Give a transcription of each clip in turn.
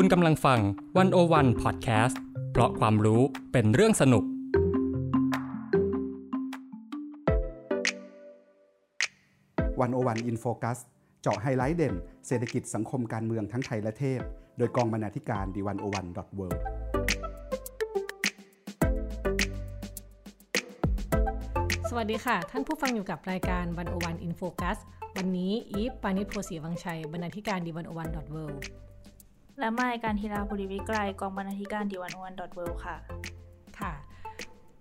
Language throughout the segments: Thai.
คุณกำลังฟัง One O One Podcast เพราะความรู้เป็นเรื่องสนุก One O One In Focus เจาะไฮไลท์เด่น เศรษฐกิจสังคมการเมืองทั้งไทยและเทศ โดยกองบรรณาธิการ The One O One dot world วัสดีค่ะ ท่านผู้ฟังอยู่กับรายการ One O One In Focusวันนี้อีฟปานิชโพสีวังชัยบรรณาธิการดีวันโอวันดอทเวิ และไม่การทีลาภูริวิกรกองบรรณาธิการดีวันอวันดอทเวค่ะ ค่ะ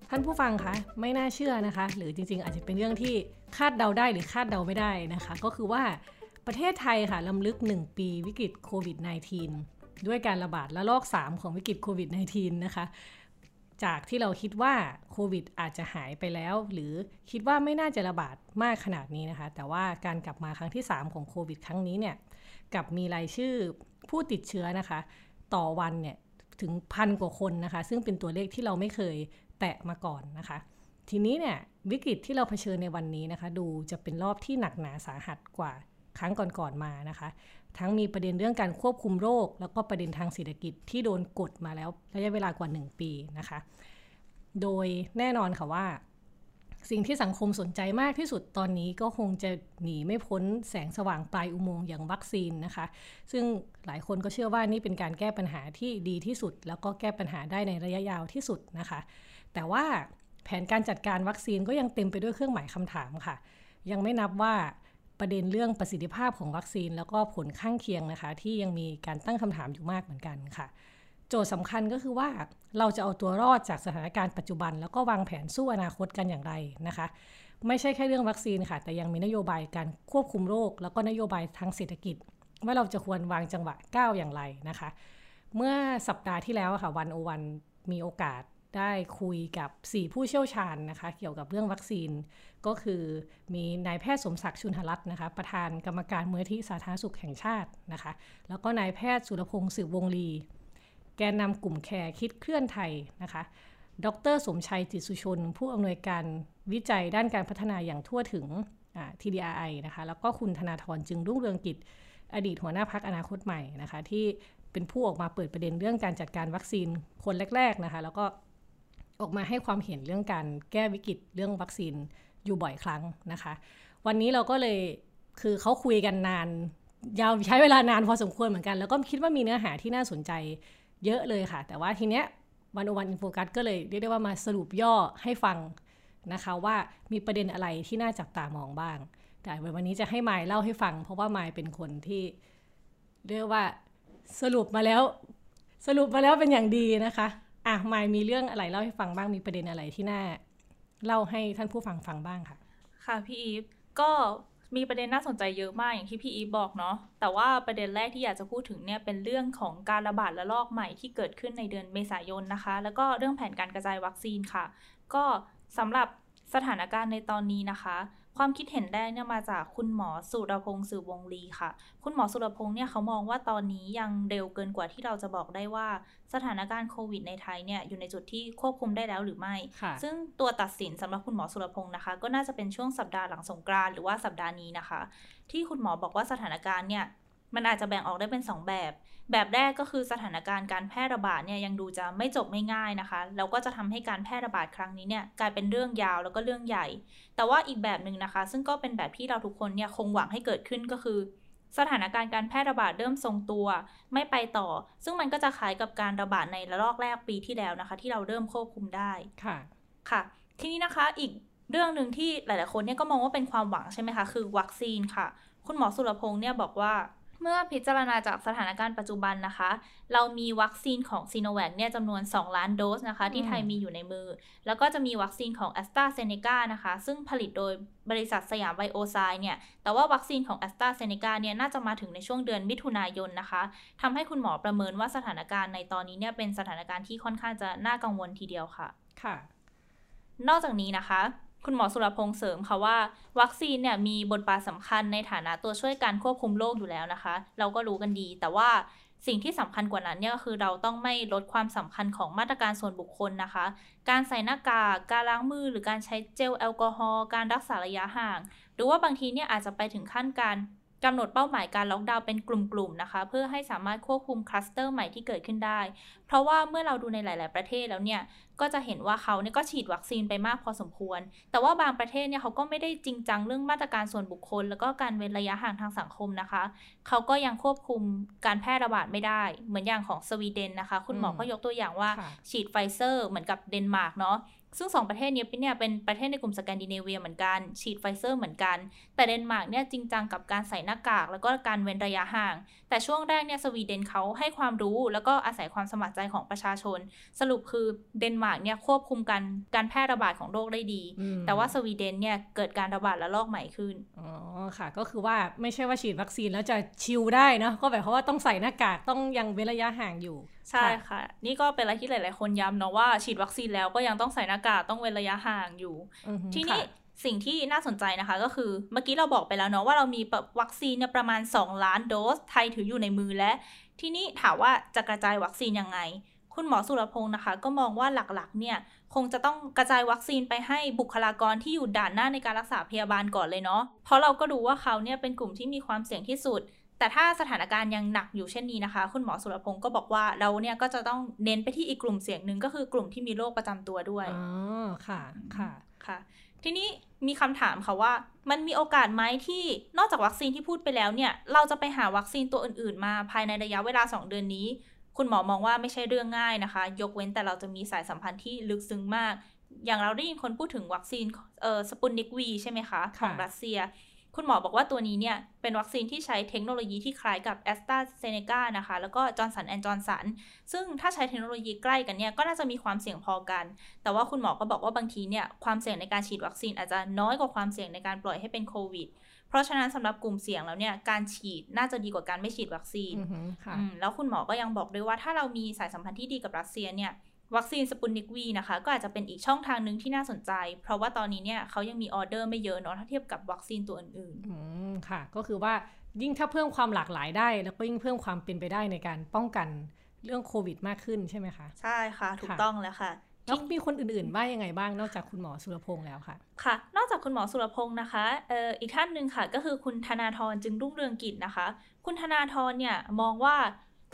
ท่านผู้ฟังคะไม่น่าเชื่อนะคะ หรือจริงๆ อาจจะเป็นเรื่องที่คาดเดาได้หรือคาดเดาไม่ได้นะคะ ก็คือว่าประเทศไทยค่ะลำลึก 1 ปีวิกฤตโควิด -19 ด้วยการระบาดระลอก 3 ของวิกฤตโควิด -19 นะคะ จากที่เราคิดว่าโควิดอาจจะหายไปแล้ว หรือคิดว่าไม่น่าจะระบาดมากขนาดนี้นะคะ แต่ว่าการกลับมาครั้งที่ 3 ของโควิด ครั้งนี้เนี่ยกับมีรายชื่อ ผู้ติดเชื้อนะคะ ต่อวันเนี่ยถึงพันกว่าคนนะคะ ซึ่งเป็นตัวเลขที่เราไม่เคยแตะมาก่อนนะคะ ทีนี้เนี่ยวิกฤตที่เราเผชิญในวันนี้นะคะ ดูจะเป็นรอบที่หนักหนาสาหัสกว่าครั้งก่อนๆมานะคะ ทั้งมีประเด็นเรื่องการควบคุมโรค แล้วก็ประเด็นทางเศรษฐกิจที่โดนกดมาแล้วระยะเวลากว่า 1 ปีนะคะ โดยแน่นอนค่ะว่า สิ่งที่สังคมสนใจมากที่สุดตอนนี้ก็คงจะหนีไม่พ้นแสงสว่างปลายอุโมงค์อย่างวัคซีนนะคะ ซึ่งหลายคนก็เชื่อว่านี่เป็นการแก้ปัญหาที่ดีที่สุด แล้วก็แก้ปัญหาได้ในระยะยาวที่สุดนะคะ แต่ว่าแผนการจัดการวัคซีนก็ยังเต็มไปด้วยเครื่องหมายคำถามค่ะ ยังไม่นับว่าประเด็นเรื่องประสิทธิภาพของวัคซีน แล้วก็ผลข้างเคียงนะคะ ที่ยังมีการตั้งคำถามอยู่มากเหมือนกันค่ะ โจทย์สำคัญก็คือว่าเราจะเอาตัวรอดจากสถานการณ์ปัจจุบัน แล้วก็วางแผนสู้อนาคตกันอย่างไรนะคะ ไม่ใช่แค่เรื่องวัคซีนค่ะ แต่ยังมีนโยบายการควบคุมโรค แล้วก็นโยบายทางเศรษฐกิจ ว่าเราจะควรวางจังหวะก้าวอย่างไรนะคะ เมื่อสัปดาห์ที่แล้วค่ะวันโอวันมีโอกาสได้คุยกับ 4 ผู้เชี่ยวชาญนะคะ เกี่ยวกับเรื่องวัคซีน ก็คือมีนายแพทย์สมศักดิ์ชุนหรัตน์นะคะ ประธานกรรมการมูลที่สาธารณสุขแห่งชาตินะคะ แล้วก็นายแพทย์สุรพงศ์สืบวงลี แกนนำกลุ่มแคร์คิดเคลื่อนไทยนะคะ ดรสมชัยจิตสุชน ผู้อำนวยการวิจัยด้านการพัฒนาอย่างทั่วถึง TDRI นะคะ แล้วก็คุณธนาธรจึงรุ่งเรืองกิจ อดีตหัวหน้าพักอนาคตใหม่นะคะ ที่เป็นผู้ออกมาเปิดประเด็นเรื่องการจัดการวัคซีนคนแรก ๆนะคะ แล้วก็ออกมาให้ความเห็นเรื่องการแก้วิกฤตเรื่องวัคซีนอยู่บ่อยครั้งนะคะ วันนี้เราก็เลยคือเขาคุยกันนานยาวใช้เวลานานพอสมควรเหมือนกัน แล้วก็คิดว่ามีเนื้อหาที่น่าสนใจ เยอะเลยค่ะ แต่ว่าทีเนี้ยวันโอวันอินโฟกัสก็เลยเรียกได้ว่ามาสรุปย่อให้ฟังนะคะว่ามีประเด็นอะไรที่น่าจับตามองบ้าง แต่วันนี้จะให้ไมล์เล่าให้ฟัง เพราะว่าไมล์เป็นคนที่เรียกว่าสรุปมาแล้วสรุปมาแล้วเป็นอย่างดีนะคะอะไมล์มีเรื่องอะไรเล่าให้ฟังบ้างมีประเด็นอะไรที่น่าเล่าให้ท่านผู้ฟังฟังบ้างค่ะ ค่ะพี่อีฟก็ มีประเด็นน่าสนใจเยอะมากอย่างที่พี่อีบอกเนาะ แต่ว่าประเด็นแรกที่อยากจะพูดถึงเนี่ยเป็นเรื่องของการระบาดระลอกใหม่ที่เกิดขึ้นในเดือนเมษายนนะคะ แล้วก็เรื่องแผนการกระจายวัคซีนค่ะ ก็สำหรับสถานการณ์ในตอนนี้นะคะ ความคิดเห็นแรกเนี่ยมาจากคุณหมอสุรพงศ์สืบวงลีค่ะ คุณหมอสุรพงศ์เนี่ยเขามองว่าตอนนี้ยังเร็วเกินกว่าที่เราจะบอกได้ว่าสถานการณ์โควิดในไทยเนี่ยอยู่ในจุดที่ควบคุมได้แล้วหรือไม่ ซึ่งตัวตัดสินสำหรับคุณหมอสุรพงศ์นะคะ ก็น่าจะเป็นช่วงสัปดาห์หลังสงกรานต์หรือว่าสัปดาห์นี้นะคะ ที่คุณหมอบอกว่าสถานการณ์เนี่ยมันอาจจะแบ่งออกได้เป็น 2 แบบ แบบแรกก็คือสถานการณ์การแพร่ระบาดเนี่ยยังดูจะไม่จบไม่ง่ายนะคะแล้วก็จะทำให้การแพร่ระบาดครั้งนี้เนี่ยกลายเป็นเรื่องยาวแล้วก็เรื่องใหญ่ แต่ว่าอีกแบบหนึ่งนะคะ ซึ่งก็เป็นแบบที่เราทุกคนเนี่ยคงหวังให้เกิดขึ้นก็คือ สถานการณ์การแพร่ระบาดเริ่มทรงตัว ไม่ไปต่อ ซึ่งมันก็จะคล้ายกับการระบาดในระลอกแรกปีที่แล้วนะคะ ที่เราเริ่มควบคุมได้ค่ะค่ะ ทีนี้นะคะอีกเรื่องหนึ่งที่หลาย ๆ คนเนี่ยก็มองว่าเป็นความหวังใช่ไหมคะ คือวัคซีนค่ะ คุณหมอสุรพงศ์เนี่ยบอกว่า เมื่อพิจารณาจากสถานการณ์ปัจจุบันนะคะ เรามีวัคซีนของซีโนแวคเนี่ยจำนวน 2 ล้านโดสนะคะ ที่ไทยมีอยู่ในมือ แล้วก็จะมีวัคซีนของแอสตราเซเนกานะคะ ซึ่งผลิตโดยบริษัทสยามไบโอไซน์เนี่ย แต่ว่าวัคซีนของแอสตราเซเนกาเนี่ยน่าจะมาถึงในช่วงเดือนมิถุนายนนะคะทำให้คุณหมอประเมินว่าสถานการณ์ในตอนนี้เนี่ยเป็นสถานการณ์ที่ค่อนข้างจะน่ากังวลทีเดียวค่ะ ค่ะ นอกจากนี้นะคะ คุณหมอสุรพงษ์เสริมค่ะว่า วัคซีนเนี่ยมีบทบาทสำคัญในฐานะตัวช่วยการควบคุมโรคอยู่แล้วนะคะ เราก็รู้กันดี แต่ว่าสิ่งที่สำคัญกว่านั้นเนี่ยก็คือเราต้องไม่ลดความสำคัญของมาตรการส่วนบุคคลนะคะ การใส่หน้ากาก การล้างมือ หรือการใช้เจลแอลกอฮอล์ การรักษาระยะห่าง หรือว่าบางทีเนี่ยอาจจะไปถึงขั้นการ กำหนดเป้าหมายการล็อกดาวน์เป็นกลุ่มๆนะคะ เพื่อให้สามารถควบคุมคลัสเตอร์ใหม่ที่เกิดขึ้นได้ เพราะว่าเมื่อเราดูในหลาย ๆ ประเทศแล้วเนี่ยก็จะเห็นว่าเขาเนี่ยก็ฉีดวัคซีนไปมากพอสมควร แต่ว่าบางประเทศเนี่ยเขาก็ไม่ได้จริงจังเรื่องมาตรการส่วนบุคคล แล้วก็การเว้นระยะห่างทางสังคมนะคะ เขาก็ยังควบคุมการแพร่ระบาดไม่ได้ เหมือนอย่างของสวีเดนนะคะ คุณหมอก็ยกตัวอย่างว่าฉีดไฟเซอร์เหมือนกับเดนมาร์กเนาะ ซึ่งสองประเทศนี้เนี่ยเป็นประเทศในกลุ่มสแกนดิเนเวียเหมือนกัน ฉีดไฟเซอร์เหมือนกัน แต่เดนมาร์กเนี่ยจริงจังกับการใส่หน้ากาก แล้วก็การเว้นระยะห่าง แต่ช่วงแรกเนี่ยสวีเดนเขาให้ความรู้แล้วก็อาศัยความสมัครใจของประชาชน สรุปคือเดนมาร์กเนี่ยควบคุมการการแพร่ระบาดของโรคได้ดี แต่ว่าสวีเดนเนี่ยเกิดการระบาดระลอกใหม่ขึ้นอ๋อค่ะ ก็คือว่าไม่ใช่ว่าฉีดวัคซีนแล้วจะ chill ได้นะก็แบบเพราะว่าต้องใส่หน้ากากต้องยังเว้นระยะห่างอยู่ ใช่ค่ะ นี่ก็เป็นอะไรที่หลาย ๆ คนย้ำเนาะว่าฉีดวัคซีนแล้วก็ยังต้องใส่หน้ากากต้องเว้นระยะห่างอยู่ ทีนี้สิ่งที่น่าสนใจนะคะก็คือเมื่อกี้เราบอกไปแล้วเนาะว่าเรามีวัคซีนเนี่ยประมาณ 2 ล้านโดส ไทยถืออยู่ในมือและทีนี้ถามว่าจะกระจายวัคซีนยังไง คุณหมอสุรพงศ์นะคะ ก็มองว่าหลักๆ เนี่ย คงจะต้องกระจายวัคซีนไปให้บุคลากรที่อยู่ด่านหน้าในการรักษาพยาบาลก่อนเลยเนาะเพราะเราก็ดูว่าเขาเนี่ยเป็นกลุ่มที่มีความเสี่ยงที่สุด แต่ถ้าสถานการณ์ยังหนักอยู่เช่นนี้นะคะ คุณหมอสุรพงศ์ก็บอกว่าเราเนี่ยก็จะต้องเน้นไปที่อีกกลุ่มเสี่ยงหนึ่งก็คือกลุ่มที่มีโรคประจำตัวด้วยอ๋อค่ะค่ะค่ะ ทีนี้มีคำถามค่ะว่า มันมีโอกาสไหมที่นอกจากวัคซีนที่พูดไปแล้วเนี่ย เราจะไปหาวัคซีนตัวอื่นๆ มาภายในระยะเวลา 2 เดือนนี้ คุณหมอมองว่าไม่ใช่เรื่องง่ายนะคะ ยกเว้นแต่เราจะมีสายสัมพันธ์ที่ลึกซึ้งมากอย่างเราได้ยินคนพูดถึงวัคซีนเอ่อสปุนนิกวีใช่ไหมคะ ของรัสเซีย คุณหมอบอกว่าตัวนี้เนี่ย เป็นวัคซีนที่ใช้เทคโนโลยีที่คล้ายกับแอสตราเซเนกานะคะ แล้วก็จอร์นสันแอนด์จอห์นสันซึ่งถ้าใช้เทคโนโลยีใกล้กันเนี่ย ก็น่าจะมีความเสี่ยงพอกัน แต่ว่าคุณหมอก็บอกว่าบางทีเนี่ย ความเสี่ยงในการฉีดวัคซีนอาจจะน้อยกว่าความเสี่ยงในการปล่อยให้เป็นโควิดเพราะฉะนั้นสำหรับกลุ่มเสี่ยงแล้วเนี่ยการฉีดน่าจะดีกว่าการไม่ฉีดวัคซีนแล้วคุณหมอก็ยังบอกด้วยว่าถ้าเรามีสายสัมพันธ์ที่ดีกับรัสเซียเนี่ย วัคซีนสปุตนิกวีนะคะ ก็อาจจะเป็นอีกช่องทางหนึ่งที่น่าสนใจ เพราะว่าตอนนี้เนี่ยเขายังมีออเดอร์ไม่เยอะเนาะถ้าเทียบกับวัคซีนตัวอื่นๆอืมค่ะ ก็คือว่ายิ่งถ้าเพิ่มความหลากหลายได้ แล้วก็ยิ่งเพิ่มความเป็นไปได้ในการป้องกันเรื่องโควิดมากขึ้นใช่ไหมคะ ใช่ค่ะ ถูกต้องแล้วค่ะแล้วมีคนอื่นๆว่ายังไงบ้างนอกจากคุณหมอสุรพงษ์แล้วค่ะ ค่ะ นอกจากคุณหมอสุรพงษ์นะคะเอ่ออีกท่านหนึ่งค่ะ ก็คือคุณธนาธรจึงรุ่งเรืองกิจนะคะ คุณธนาธรเนี่ยมองว่า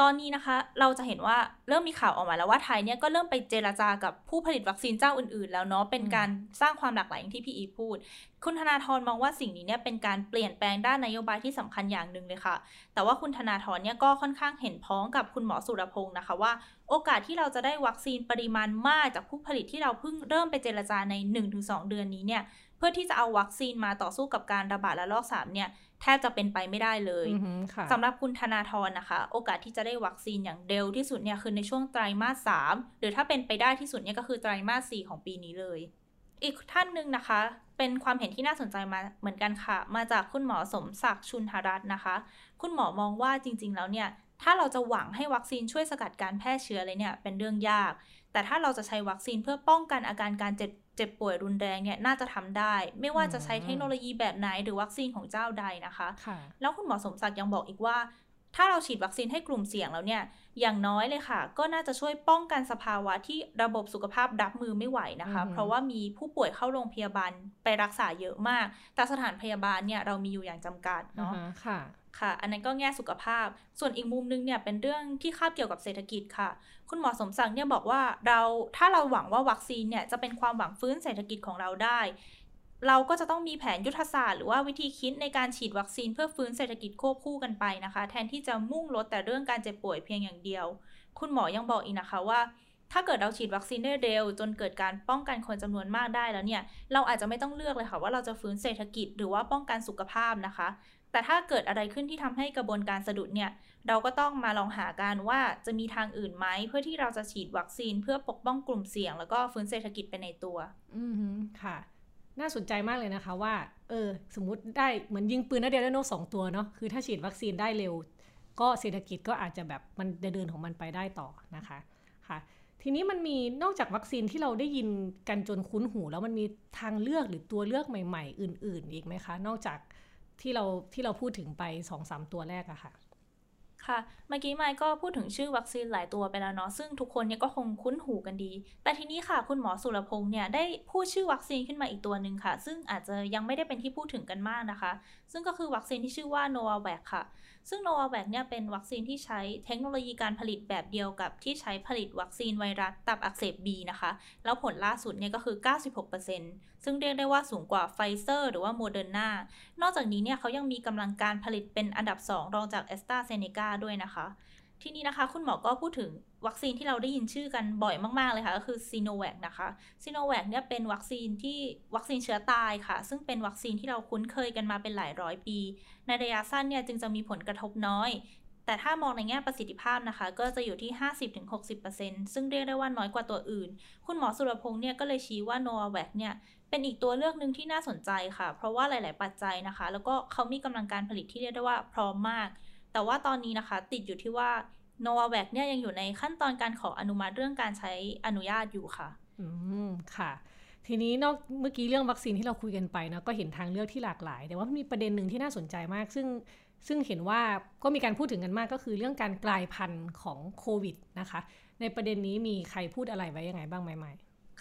ตอนนี้นะคะเราจะเห็นว่าเริ่มมีข่าวออกมาแล้วว่าไทยเนี่ยก็เริ่มไปเจราจากับผู้ผลิตวัคซีนเจ้าอื่นๆ แล้วเนาะเป็นการสร้างความหลากหลายอย่างที่พี่อีพูด คุณธนาธรมองว่าสิ่งนี้เนี่ยเป็นการเปลี่ยนแปลงด้านนโยบายที่สำคัญอย่างหนึ่งเลยค่ะ แต่ว่าคุณธนาธรเนี่ยก็ค่อนข้างเห็นพ้องกับคุณหมอสุรพงศ์นะคะว่า โอกาสที่เราจะได้วัคซีนปริมาณมากจากผู้ผลิตที่เราเพิ่งเริ่มไปเจราจาใน 1-2 เดือนนี้เนี่ยเพื่อที่จะเอาวัคซีนมาต่อสู้กับการระบาดระลอก3เนี่ย แทบจะเป็นไปไม่ได้เลยสำหรับคุณธนาธรนะคะ โอกาสที่จะได้วัคซีนอย่างเร็วที่สุดเนี่ยคือในช่วงไตรมาสสามหรือถ้าเป็นไปได้ที่สุดเนี่ยก็คือไตรมาสสี่ของปีนี้เลย อีกท่านหนึ่งนะคะ เป็นความเห็นที่น่าสนใจมาเหมือนกันค่ะ มาจากคุณหมอสมศักดิ์ชุนหรัตน์นะคะ คุณหมอมองว่าจริง ๆ แล้วเนี่ยถ้าเราจะหวังให้วัคซีนช่วยสกัดการแพร่เชื้อเลยเนี่ยเป็นเรื่องยาก แต่ถ้าเราจะใช้วัคซีนเพื่อป้องกันอาการการเจ็บ เจ็บป่วยรุนแรงเนี่ยน่าจะทำได้ ไม่ว่าจะใช้เทคโนโลยีแบบไหนหรือวัคซีนของเจ้าใดนะคะคะแล้วคุณหมอสมศักดิ์ยังบอกอีกว่า ถ้าเราฉีดวัคซีนให้กลุ่มเสี่ยงแล้วเนี่ย อย่างน้อยเลยค่ะ ก็น่าจะช่วยป้องกันสภาวะที่ระบบสุขภาพรับมือไม่ไหวนะคะ เพราะว่ามีผู้ป่วยเข้าโรงพยาบาลไปรักษาเยอะมาก แต่สถานพยาบาลเนี่ยเรามีอยู่อย่างจำกัดเนาะค่ะ ค่ะ อันนั้นก็แง่สุขภาพ ส่วนอีกมุมนึงเนี่ยเป็นเรื่องที่คาบเกี่ยวกับเศรษฐกิจค่ะ คุณหมอสมศักดิ์เนี่ยบอกว่าเราถ้าเราหวังว่าวัคซีนเนี่ยจะเป็นความหวังฟื้นเศรษฐกิจของเราได้ เราก็จะต้องมีแผนยุทธศาสตร์หรือว่าวิธีคิดในการฉีดวัคซีนเพื่อฟื้นเศรษฐกิจควบคู่กันไปนะคะ แทนที่จะมุ่งลดแต่เรื่องการเจ็บป่วยเพียงอย่างเดียว คุณหมอยังบอกอีกนะคะว่าถ้าเกิดเราฉีดวัคซีนได้เร็ว จนเกิดการป้องกันคนจำนวนมากได้แล้วเนี่ย เราอาจจะไม่ต้องเลือกเลยค่ะว่าเราจะฟื้นเศรษฐกิจหรือว่าป้องกันสุขภาพนะคะ แต่ถ้าเกิดอะไรขึ้นที่ทำให้กระบวนการสะดุดเนี่ย เราก็ต้องมาลองหากันว่าจะมีทางอื่นไหม เพื่อที่เราจะฉีดวัคซีนเพื่อปกป้องกลุ่มเสี่ยง แล้วก็ฟื้นเศรษฐกิจไปในตัว อืมค่ะ น่าสนใจมากเลยนะคะว่า เออ สมมติได้เหมือนยิงปืนนัดเดียวได้นกสองตัวเนาะ คือถ้าฉีดวัคซีนได้เร็ว ก็เศรษฐกิจก็อาจจะแบบมันเดินของมันไปได้ต่อนะคะ ค่ะทีนี้มันมีนอกจากวัคซีนที่เราได้ยินกันจนคุ้นหู แล้วมันมีทางเลือกหรือตัวเลือกใหม่ ๆ อื่น ๆ อีกไหมคะ นอกจาก ที่เราที่เราพูดถึงไปสองสามตัวแรกอะค่ะ ค่ะ เมื่อกี้ไมค์ก็พูดถึงชื่อวัคซีนหลายตัวไปแล้วเนาะซึ่งทุกคนเนี่ยก็คงคุ้นหูกันดี แต่ทีนี้ค่ะ คุณหมอสุรพงษ์เนี่ยได้พูดชื่อวัคซีนขึ้นมาอีกตัวหนึ่งค่ะ ซึ่งอาจจะยังไม่ได้เป็นที่พูดถึงกันมากนะคะ ซึ่งก็คือวัคซีนที่ชื่อว่า Novavax ค่ะ ซึ่ง Novavax เนี่ยเป็นวัคซีนที่ใช้เทคโนโลยีการผลิตแบบเดียวกับที่ใช้ผลิตวัคซีนไวรัสตับอักเสบ B นะคะ แล้วผลล่าสุดเนี่ยก็คือ 96%ซึ่งเรียกได้ว่าสูงกว่าไฟเซอร์หรือว่าโมเดอร์นานอกจากนี้เนี่ยเขายังมีกำลังการผลิตเป็นอันดับ 2 รองจากแอสตราเซเนกาด้วยนะคะ ทีนี้นะคะคุณหมอก็พูดถึง วัคซีนที่เราได้ยินชื่อกันบ่อยมาก ๆ เลยค่ะ ก็คือซิโนแวคนะคะซิโนแวคเนี่ยเป็นวัคซีนที่วัคซีนเชื้อตายค่ะ ซึ่งเป็นวัคซีนที่เราคุ้นเคยกันมาเป็นหลายร้อยปี ในระยะสั้นเนี่ยจึงจะมีผลกระทบน้อย แต่ถ้ามองในแง่ประสิทธิภาพนะคะ ก็จะอยู่ที่ 50-60%ซึ่งเรียกได้ว่าน้อยกว่าตัวอื่น คุณหมอสุรพงษ์เนี่ยก็เลยชี้ว่าโนวาแวคเนี่ยเป็นอีกตัวเลือกหนึ่งที่น่าสนใจค่ะ เพราะว่าหลาย ๆ ปัจจัยนะคะ แล้วก็เขามีกำลังการผลิตที่เรียกได้ว่าพร้อมมาก แต่ว่าตอนนี้นะคะ ติดอยู่ที่ว่า โนวาแวคเนี่ยยังอยู่ในขั้นตอนการขออนุมัติเรื่องการใช้อนุญาตอยู่ค่ะ อืม ค่ะ ทีนี้นอกเมื่อกี้เรื่องวัคซีนที่เราคุยกันไปนะก็เห็นทางเลือกที่หลากหลาย แต่ว่ามีประเด็นหนึ่งที่น่าสนใจมาก ซึ่งซึ่งเห็นว่าก็มีการพูดถึงกันมากก็คือเรื่องการกลายพันธุ์ของโควิดนะคะ ในประเด็นนี้มีใครพูดอะไรไว้ยังไงบ้างไหมไหม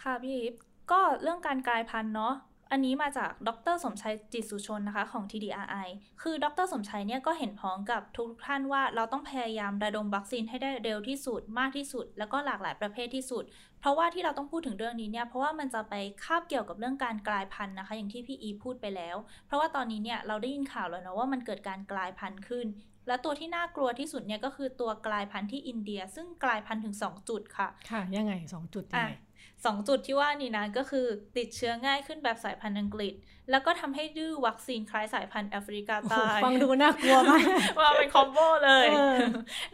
ค่ะพี่อิฟก็เรื่องการกลายพันธุ์เนาะ อันนี้มาจากดรสมชัยจิตสุชนนะคะของ TDRI คือดรสมชัยเนี่ยก็เห็นพ้องกับทุกท่านว่าเราต้องพยายามระดมวัคซีนให้ได้เร็วที่สุดมากที่สุด แล้วก็หลากหลายประเภทที่สุด เพราะว่าที่เราต้องพูดถึงเรื่องนี้เนี่ยเพราะว่ามันจะไปคาบเกี่ยวกับเรื่องการกลายพันธุ์นะคะ อย่างที่พี่อีพูดไปแล้ว เพราะว่าตอนนี้เนี่ยเราได้ยินข่าวแล้วนะว่ามันเกิดการกลายพันธุ์ขึ้นและตัวที่น่ากลัวที่สุดเนี่ยก็คือตัวกลายพันธุ์ที่อินเดีย ซึ่งกลายพันธุ์ถึง 2 จุดค่ะ ค่ะ ยังไงสองจุดยังไง สองจุดที่ว่านี่นะก็คือติดเชื้อง่ายขึ้นแบบสายพันธุ์อังกฤษ แล้วก็ทำให้ดื้อวัคซีนคล้ายสายพันธุ์แอฟริกาโอ้โหใต้ฟังดูน่ากลัวมากว่าเป็นคอมโบเลยเออ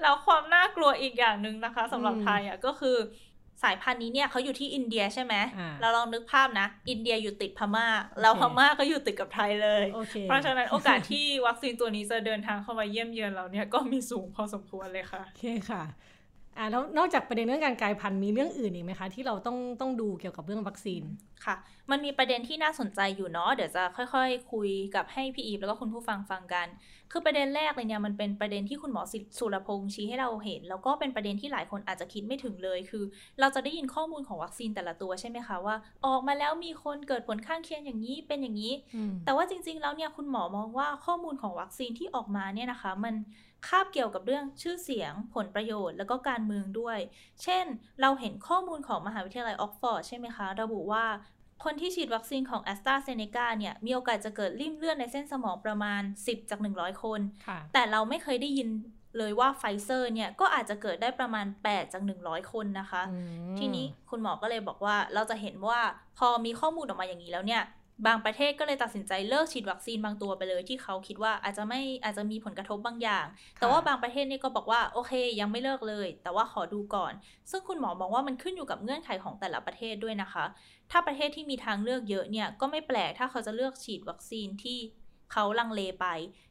แล้วความน่ากลัวอีกอย่างหนึ่งนะคะสำหรับอืมไทยอะก็คือสายพันธุ์นี้เนี่ยเขาอยู่ที่อินเดียใช่ไหมอ่าเราลองนึกภาพนะ อินเดียอยู่ติดพม่า แล้วโอเคพม่าก็อยู่ติดกับไทยเลยโอเคเพราะฉะนั้นโอกาสที่วัคซีนตัวนี้จะเดินทางเข้ามาเยี่ยมเยือนเราเนี่ยก็มีสูงพอสมควรเลยค่ะ โอเคค่ะ อ่าแล้วนอกจากประเด็นเรื่องการกลายพันธุ์มีเรื่องอื่นอีกไหมคะ ที่เราต้องต้องดูเกี่ยวกับเรื่องวัคซีนค่ะ มันมีประเด็นที่น่าสนใจอยู่เนาะเดี๋ยวจะค่อย ๆ คุยกับให้พี่อีฟแล้วก็คุณผู้ฟังฟังกัน คือประเด็นแรกเลยเนี่ยมันเป็นประเด็นที่คุณหมอสุรพงษ์ชี้ให้เราเห็น แล้วก็เป็นประเด็นที่หลายคนอาจจะคิดไม่ถึงเลย คือ เราจะได้ยินข้อมูลของวัคซีนแต่ละตัวใช่ไหมคะว่า ออกมาแล้วมีคนเกิดผลข้างเคียงอย่างนี้เป็นอย่างนี้อืมแต่ว่าจริง ๆ แล้วเนี่ยคุณหมอมองว่าข้อมูลของวัคซีนที่ออกมาเนี่ยนะคะ มัน คาบเกี่ยวกับเรื่องชื่อเสียง ผลประโยชน์ แล้วก็การเมืองด้วย เช่น เราเห็นข้อมูลของมหาวิทยาลัยออกซฟอร์ดใช่ไหมคะ ระบุว่าคนที่ฉีดวัคซีนของแอสตราเซเนกาเนี่ย มีโอกาสจะเกิดลิ่มเลือดในเส้นสมองประมาณ 10 จาก 100 คนค่ะแต่เราไม่เคยได้ยินเลยว่าไฟเซอร์เนี่ย ก็อาจจะเกิดได้ประมาณ 8 จาก 100 คนนะคะอืมทีนี้คุณหมอก็เลยบอกว่าเราจะเห็นว่าพอมีข้อมูลออกมาอย่างนี้แล้วเนี่ย บางประเทศก็เลยตัดสินใจเลิกฉีดวัคซีนบางตัวไปเลยที่เขาคิดว่าอาจจะไม่อาจจะมีผลกระทบบางอย่าง แต่ว่าบางประเทศเนี่ยก็บอกว่าโอเค ยังไม่เลิกเลย แต่ว่าขอดูก่อน ซึ่งคุณหมอมองว่ามันขึ้นอยู่กับเงื่อนไขของแต่ละประเทศด้วยนะคะ ถ้าประเทศที่มีทางเลือกเยอะเนี่ยก็ไม่แปลกถ้าเขาจะเลือกฉีดวัคซีนที่เขาลังเลไป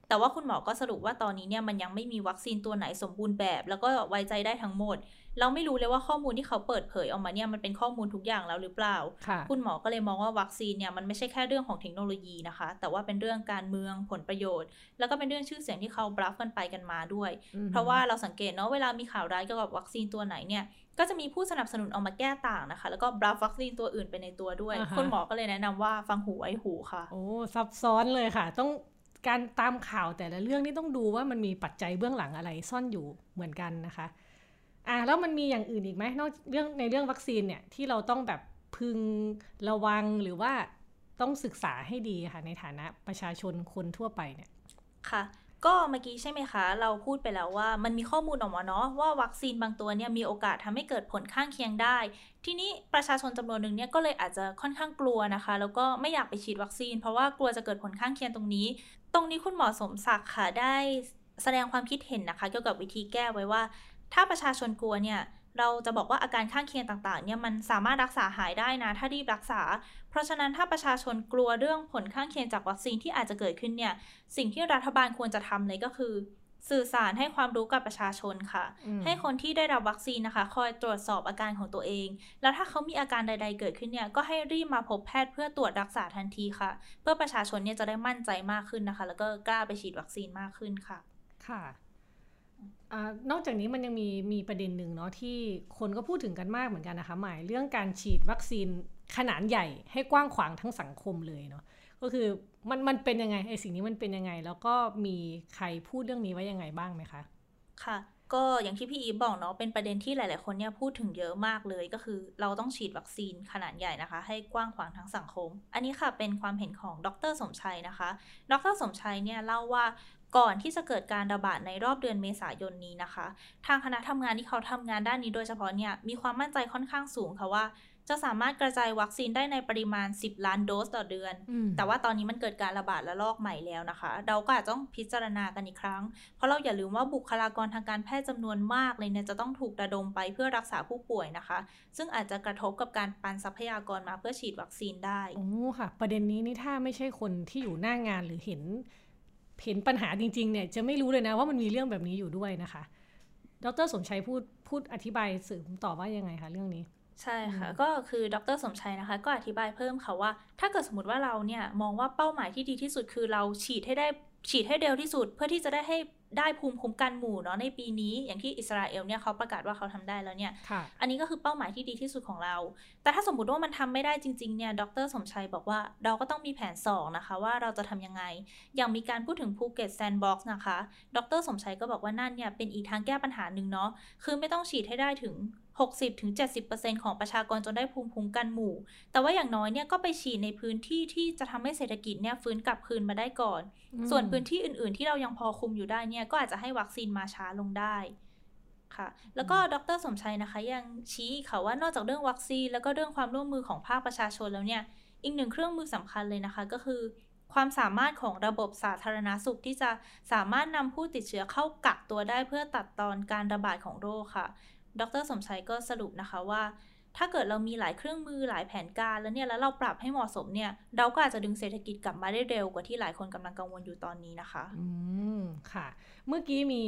แต่ว่าคุณหมอก็สรุปว่าตอนนี้เนี่ยมันยังไม่มีวัคซีนตัวไหนสมบูรณ์แบบ แล้วก็ไว้ใจได้ทั้งหมด เราไม่รู้เลยว่าข้อมูลที่เขาเปิดเผยออกมาเนี่ยมันเป็นข้อมูลทุกอย่างแล้วหรือเปล่าค่ะคุณหมอก็เลยมองว่าวัคซีนเนี่ยมันไม่ใช่แค่เรื่องของเทคโนโลยีนะคะ แต่ว่าเป็นเรื่องการเมืองผลประโยชน์ แล้วก็เป็นเรื่องชื่อเสียงที่เขาบลัฟกันไปกันมาด้วยอืมเพราะว่าเราสังเกตเนาะเวลามีข่าวร้ายเกี่ยวกับวัคซีนตัวไหนเนี่ยก็จะมีผู้สนับสนุนออกมาแก้ต่างนะคะ แล้วก็บลัฟวัคซีนตัวอื่นไปในตัวด้วยอ่าฮะคุณหมอก็เลยแนะนำว่าฟังหูไว้หูค่ะ โอ้ซับซ้อนเลยค่ะ ต้องการตามข่าวแต่ละเรื่องนี่ต้องดูว่ามันมีปัจจัยเบื้องหลังอะไรซ่อนอยู่เหมือนกันนะคะ อ่าแล้วมันมีอย่างอื่นอีกไหมนอกเรื่องในเรื่องวัคซีนเนี่ยที่เราต้องแบบพึงระวังหรือว่าต้องศึกษาให้ดีค่ะ ในฐานะประชาชนคนทั่วไปเนี่ยค่ะ ก็เมื่อกี้ใช่ไหมคะ เราพูดไปแล้วว่ามันมีข้อมูลออกมาเนาะว่าวัคซีนบางตัวเนี่ยมีโอกาสทำให้เกิดผลข้างเคียงได้ ทีนี้ประชาชนจำนวนหนึ่งเนี่ยก็เลยอาจจะค่อนข้างกลัวนะคะ แล้วก็ไม่อยากไปฉีดวัคซีน เพราะว่ากลัวจะเกิดผลข้างเคียงตรงนี้ ตรงนี้คุณหมอสมศักดิ์ค่ะได้แสดงความคิดเห็นนะคะ เกี่ยวกับวิธีแก้ไว้ว่า ถ้าประชาชนกลัวเนี่ยเราจะบอกว่าอาการข้างเคียงต่างๆ เนี่ยมันสามารถรักษาหายได้นะ ถ้ารีบรักษา เพราะฉะนั้นถ้าประชาชนกลัวเรื่องผลข้างเคียงจากวัคซีนที่อาจจะเกิดขึ้นเนี่ย สิ่งที่รัฐบาลควรจะทำเลยก็คือ สื่อสารให้ความรู้กับประชาชนค่ะอืมให้คนที่ได้รับวัคซีนนะคะ คอยตรวจสอบอาการของตัวเอง แล้วถ้าเขามีอาการใด ๆ เกิดขึ้นเนี่ย ก็ให้รีบมาพบแพทย์เพื่อตรวจรักษาทันทีค่ะ เพื่อประชาชนเนี่ยจะได้มั่นใจมากขึ้นนะคะ แล้วก็กล้าไปฉีดวัคซีนมากขึ้นค่ะ ค่ะ นอกจากนี้มันยังมีมีประเด็นหนึ่งเนาะที่คนก็พูดถึงกันมากเหมือนกันนะคะหมายเรื่องการฉีดวัคซีนขนาดใหญ่ให้กว้างขวางทั้งสังคมเลยเนาะก็คือมันมันเป็นยังไงไอสิ่งนี้มันเป็นยังไง แล้วก็มีใครพูดเรื่องนี้ไว้ยังไงบ้างไหมคะ ค่ะ ก็อย่างที่พี่อีบอกเนาะเป็นประเด็นที่หลาย ๆ คนเนี่ยพูดถึงเยอะมากเลยก็คือ เราต้องฉีดวัคซีนขนาดใหญ่นะคะ ให้กว้างขวางทั้งสังคม อันนี้ค่ะเป็นความเห็นของดรสมชัยนะคะ ดรสมชัยเนี่ยเล่าว่า ก่อนที่จะเกิดการระบาดในรอบเดือนเมษายนนี้นะคะ ทางคณะทำงานที่เขาทำงานด้านนี้โดยเฉพาะเนี่ยมีความมั่นใจค่อนข้างสูงค่ะว่า จะสามารถกระจายวัคซีนได้ในปริมาณ 10 ล้านโดสต่อเดือนแต่ว่าตอนนี้มันเกิดการระบาดระลอกใหม่แล้วนะคะ เราก็อาจจะต้องพิจารณากันอีกครั้ง เพราะเราอย่าลืมว่าบุคลากรทางการแพทย์จำนวนมากเลยเนี่ยจะต้องถูกระดมไปเพื่อรักษาผู้ป่วยนะคะ ซึ่งอาจจะกระทบกับการปันทรัพยากรมาเพื่อฉีดวัคซีนได้โอ้ค่ะ ประเด็นนี้นี่ถ้าไม่ใช่คนที่อยู่หน้างานหรือเห็น เห็นปัญหาจริงๆเนี่ยจะไม่รู้เลยนะว่ามันมีเรื่องแบบนี้อยู่ด้วยนะคะ ดรสมชัยพูดพูดอธิบายสื่อต่อว่ายังไงคะเรื่องนี้ใช่ค่ะ ก็คือดรสมชัยนะคะ ก็อธิบายเพิ่มค่ะว่า ถ้าเกิดสมมติว่าเราเนี่ยมองว่าเป้าหมายที่ดีที่สุดคือเราฉีดให้ได้ฉีดให้เร็วที่สุด เพื่อที่จะได้ให้ ได้ภูมิคุ้มกันหมู่เนาะในปีนี้ อย่างที่อิสราเอลเนี่ยเขาประกาศว่าเขาทำได้แล้วเนี่ย อันนี้ก็คือเป้าหมายที่ดีที่สุดของเรา แต่ถ้าสมมติว่ามันทำไม่ได้จริงๆเนี่ย ดรสมชัยบอกว่าเราก็ต้องมีแผน 2 นะคะ ว่าเราจะทำยังไง อย่างมีการพูดถึงภูเก็ต Sandbox นะคะ ดรสมชัยก็บอกว่านั่นเนี่ยเป็นอีกทางแก้ปัญหาหนึ่งเนาะ คือไม่ต้องฉีดให้ได้ถึง60-70%ของประชากรจนได้ภูมิคุ้มกันหมู่ แต่ว่าอย่างน้อยเนี่ยก็ไปฉีดในพื้นที่ที่จะทำให้เศรษฐกิจเนี่ยฟื้นกลับคืนมาได้ก่อน ส่วนพื้นที่อื่น ๆ ที่เรายังพอคุมอยู่ได้เนี่ยก็อาจจะให้วัคซีนมาช้าลงได้ค่ะ แล้วก็ดรสมชัยนะคะ ยังชี้ค่ะว่านอกจากเรื่องวัคซีน แล้วก็เรื่องความร่วมมือของภาคประชาชนแล้วเนี่ย อีกหนึ่งเครื่องมือสำคัญเลยนะคะ ก็คือความสามารถของระบบสาธารณาสุขที่จะสามารถนำผู้ติดเชื้อเข้ากักตัวได้เพื่อตัดตอนการระบาดของโรคค่ะ ดรสมชัยก็สรุปนะคะว่า ถ้าเกิดเรามีหลายเครื่องมือหลายแผนการแล้วเนี่ยแล้วเราปรับให้เหมาะสมเนี่ยเราก็อาจจะดึงเศรษฐกิจกลับมาได้เร็วกว่าที่หลายคนกำลังกังวลอยู่ตอนนี้นะคะ อืมค่ะ เมื่อกี้มี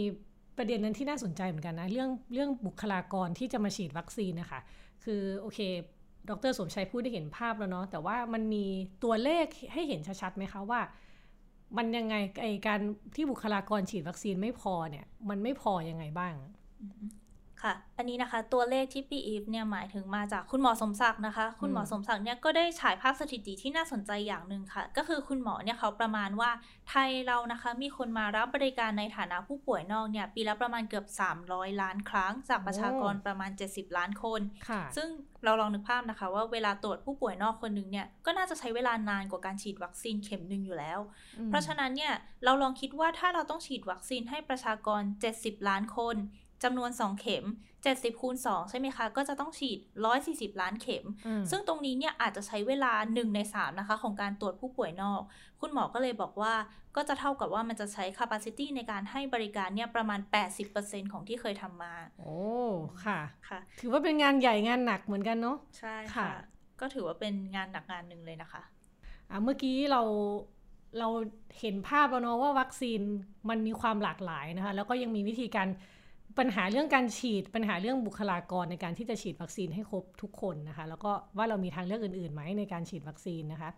ประเด็นนั้นที่น่าสนใจเหมือนกันนะเรื่องเรื่องบุคลากรที่จะมาฉีดวัคซีนนะคะ คือโอเค ดรสมชัยพูดได้เห็นภาพแล้วเนาะแต่ว่ามันมีตัวเลขให้เห็นชัดๆไหมคะว่า มันยังไงไอการที่บุคลากรฉีดวัคซีนไม่พอเนี่ย มันไม่พอยังไงบ้าง ค่ะ อันนี้นะคะตัวเลขที่พี่อีฟเนี่ยหมายถึงมาจากคุณหมอสมศักดิ์นะคะ คุณหมอสมศักดิ์เนี่ยก็ได้ฉายภาพสถิติที่น่าสนใจอย่างหนึ่งค่ะ ก็คือคุณหมอเนี่ยเขาประมาณว่าไทยเรานะคะมีคนมารับบริการในฐานะผู้ป่วยนอกเนี่ยปีละประมาณเกือบ 300 ล้านครั้ง จากประชากรประมาณ 70 ล้านคนซึ่งเราลองนึกภาพนะคะ ว่าเวลาตรวจผู้ป่วยนอกคนหนึ่งเนี่ยก็น่าจะใช้เวลานานกว่าการฉีดวัคซีนเข็มหนึ่งอยู่แล้ว เพราะฉะนั้นเนี่ยเราลองคิดว่าถ้าเราต้องฉีดวัคซีนให้ประชากร 70 ล้านคน จำนวน 2 เข็ม 70คูณ2ใช่ไหมคะ ก็จะต้องฉีด 140 ล้านเข็ม ซึ่งตรงนี้เนี่ยอาจจะใช้เวลา 1 ใน 3 นะคะ ของการตรวจผู้ป่วยนอก คุณหมอก็เลยบอกว่า ก็จะเท่ากับว่ามันจะใช้ capacity ในการให้บริการเนี่ยประมาณ 80%ของที่เคยทำมา โอ้ ค่ะค่ะ ถือว่าเป็นงานใหญ่งานหนักเหมือนกันเนาะ ใช่ค่ะ ก็ถือว่าเป็นงานหนักงานหนึ่งเลยนะคะอะเมื่อกี้เราเราเห็นภาพแล้วเนาะว่าวัคซีนมันมีความหลากหลายนะคะ แล้วก็ยังมีวิธีการ ปัญหาเรื่องการฉีดปัญหาเรื่องบุคลากรในการที่จะฉีดวัคซีนให้ครบทุกคนนะคะ แล้วก็ว่าเรามีทางเลือกอื่นๆไหมในการฉีดวัคซีนนะคะ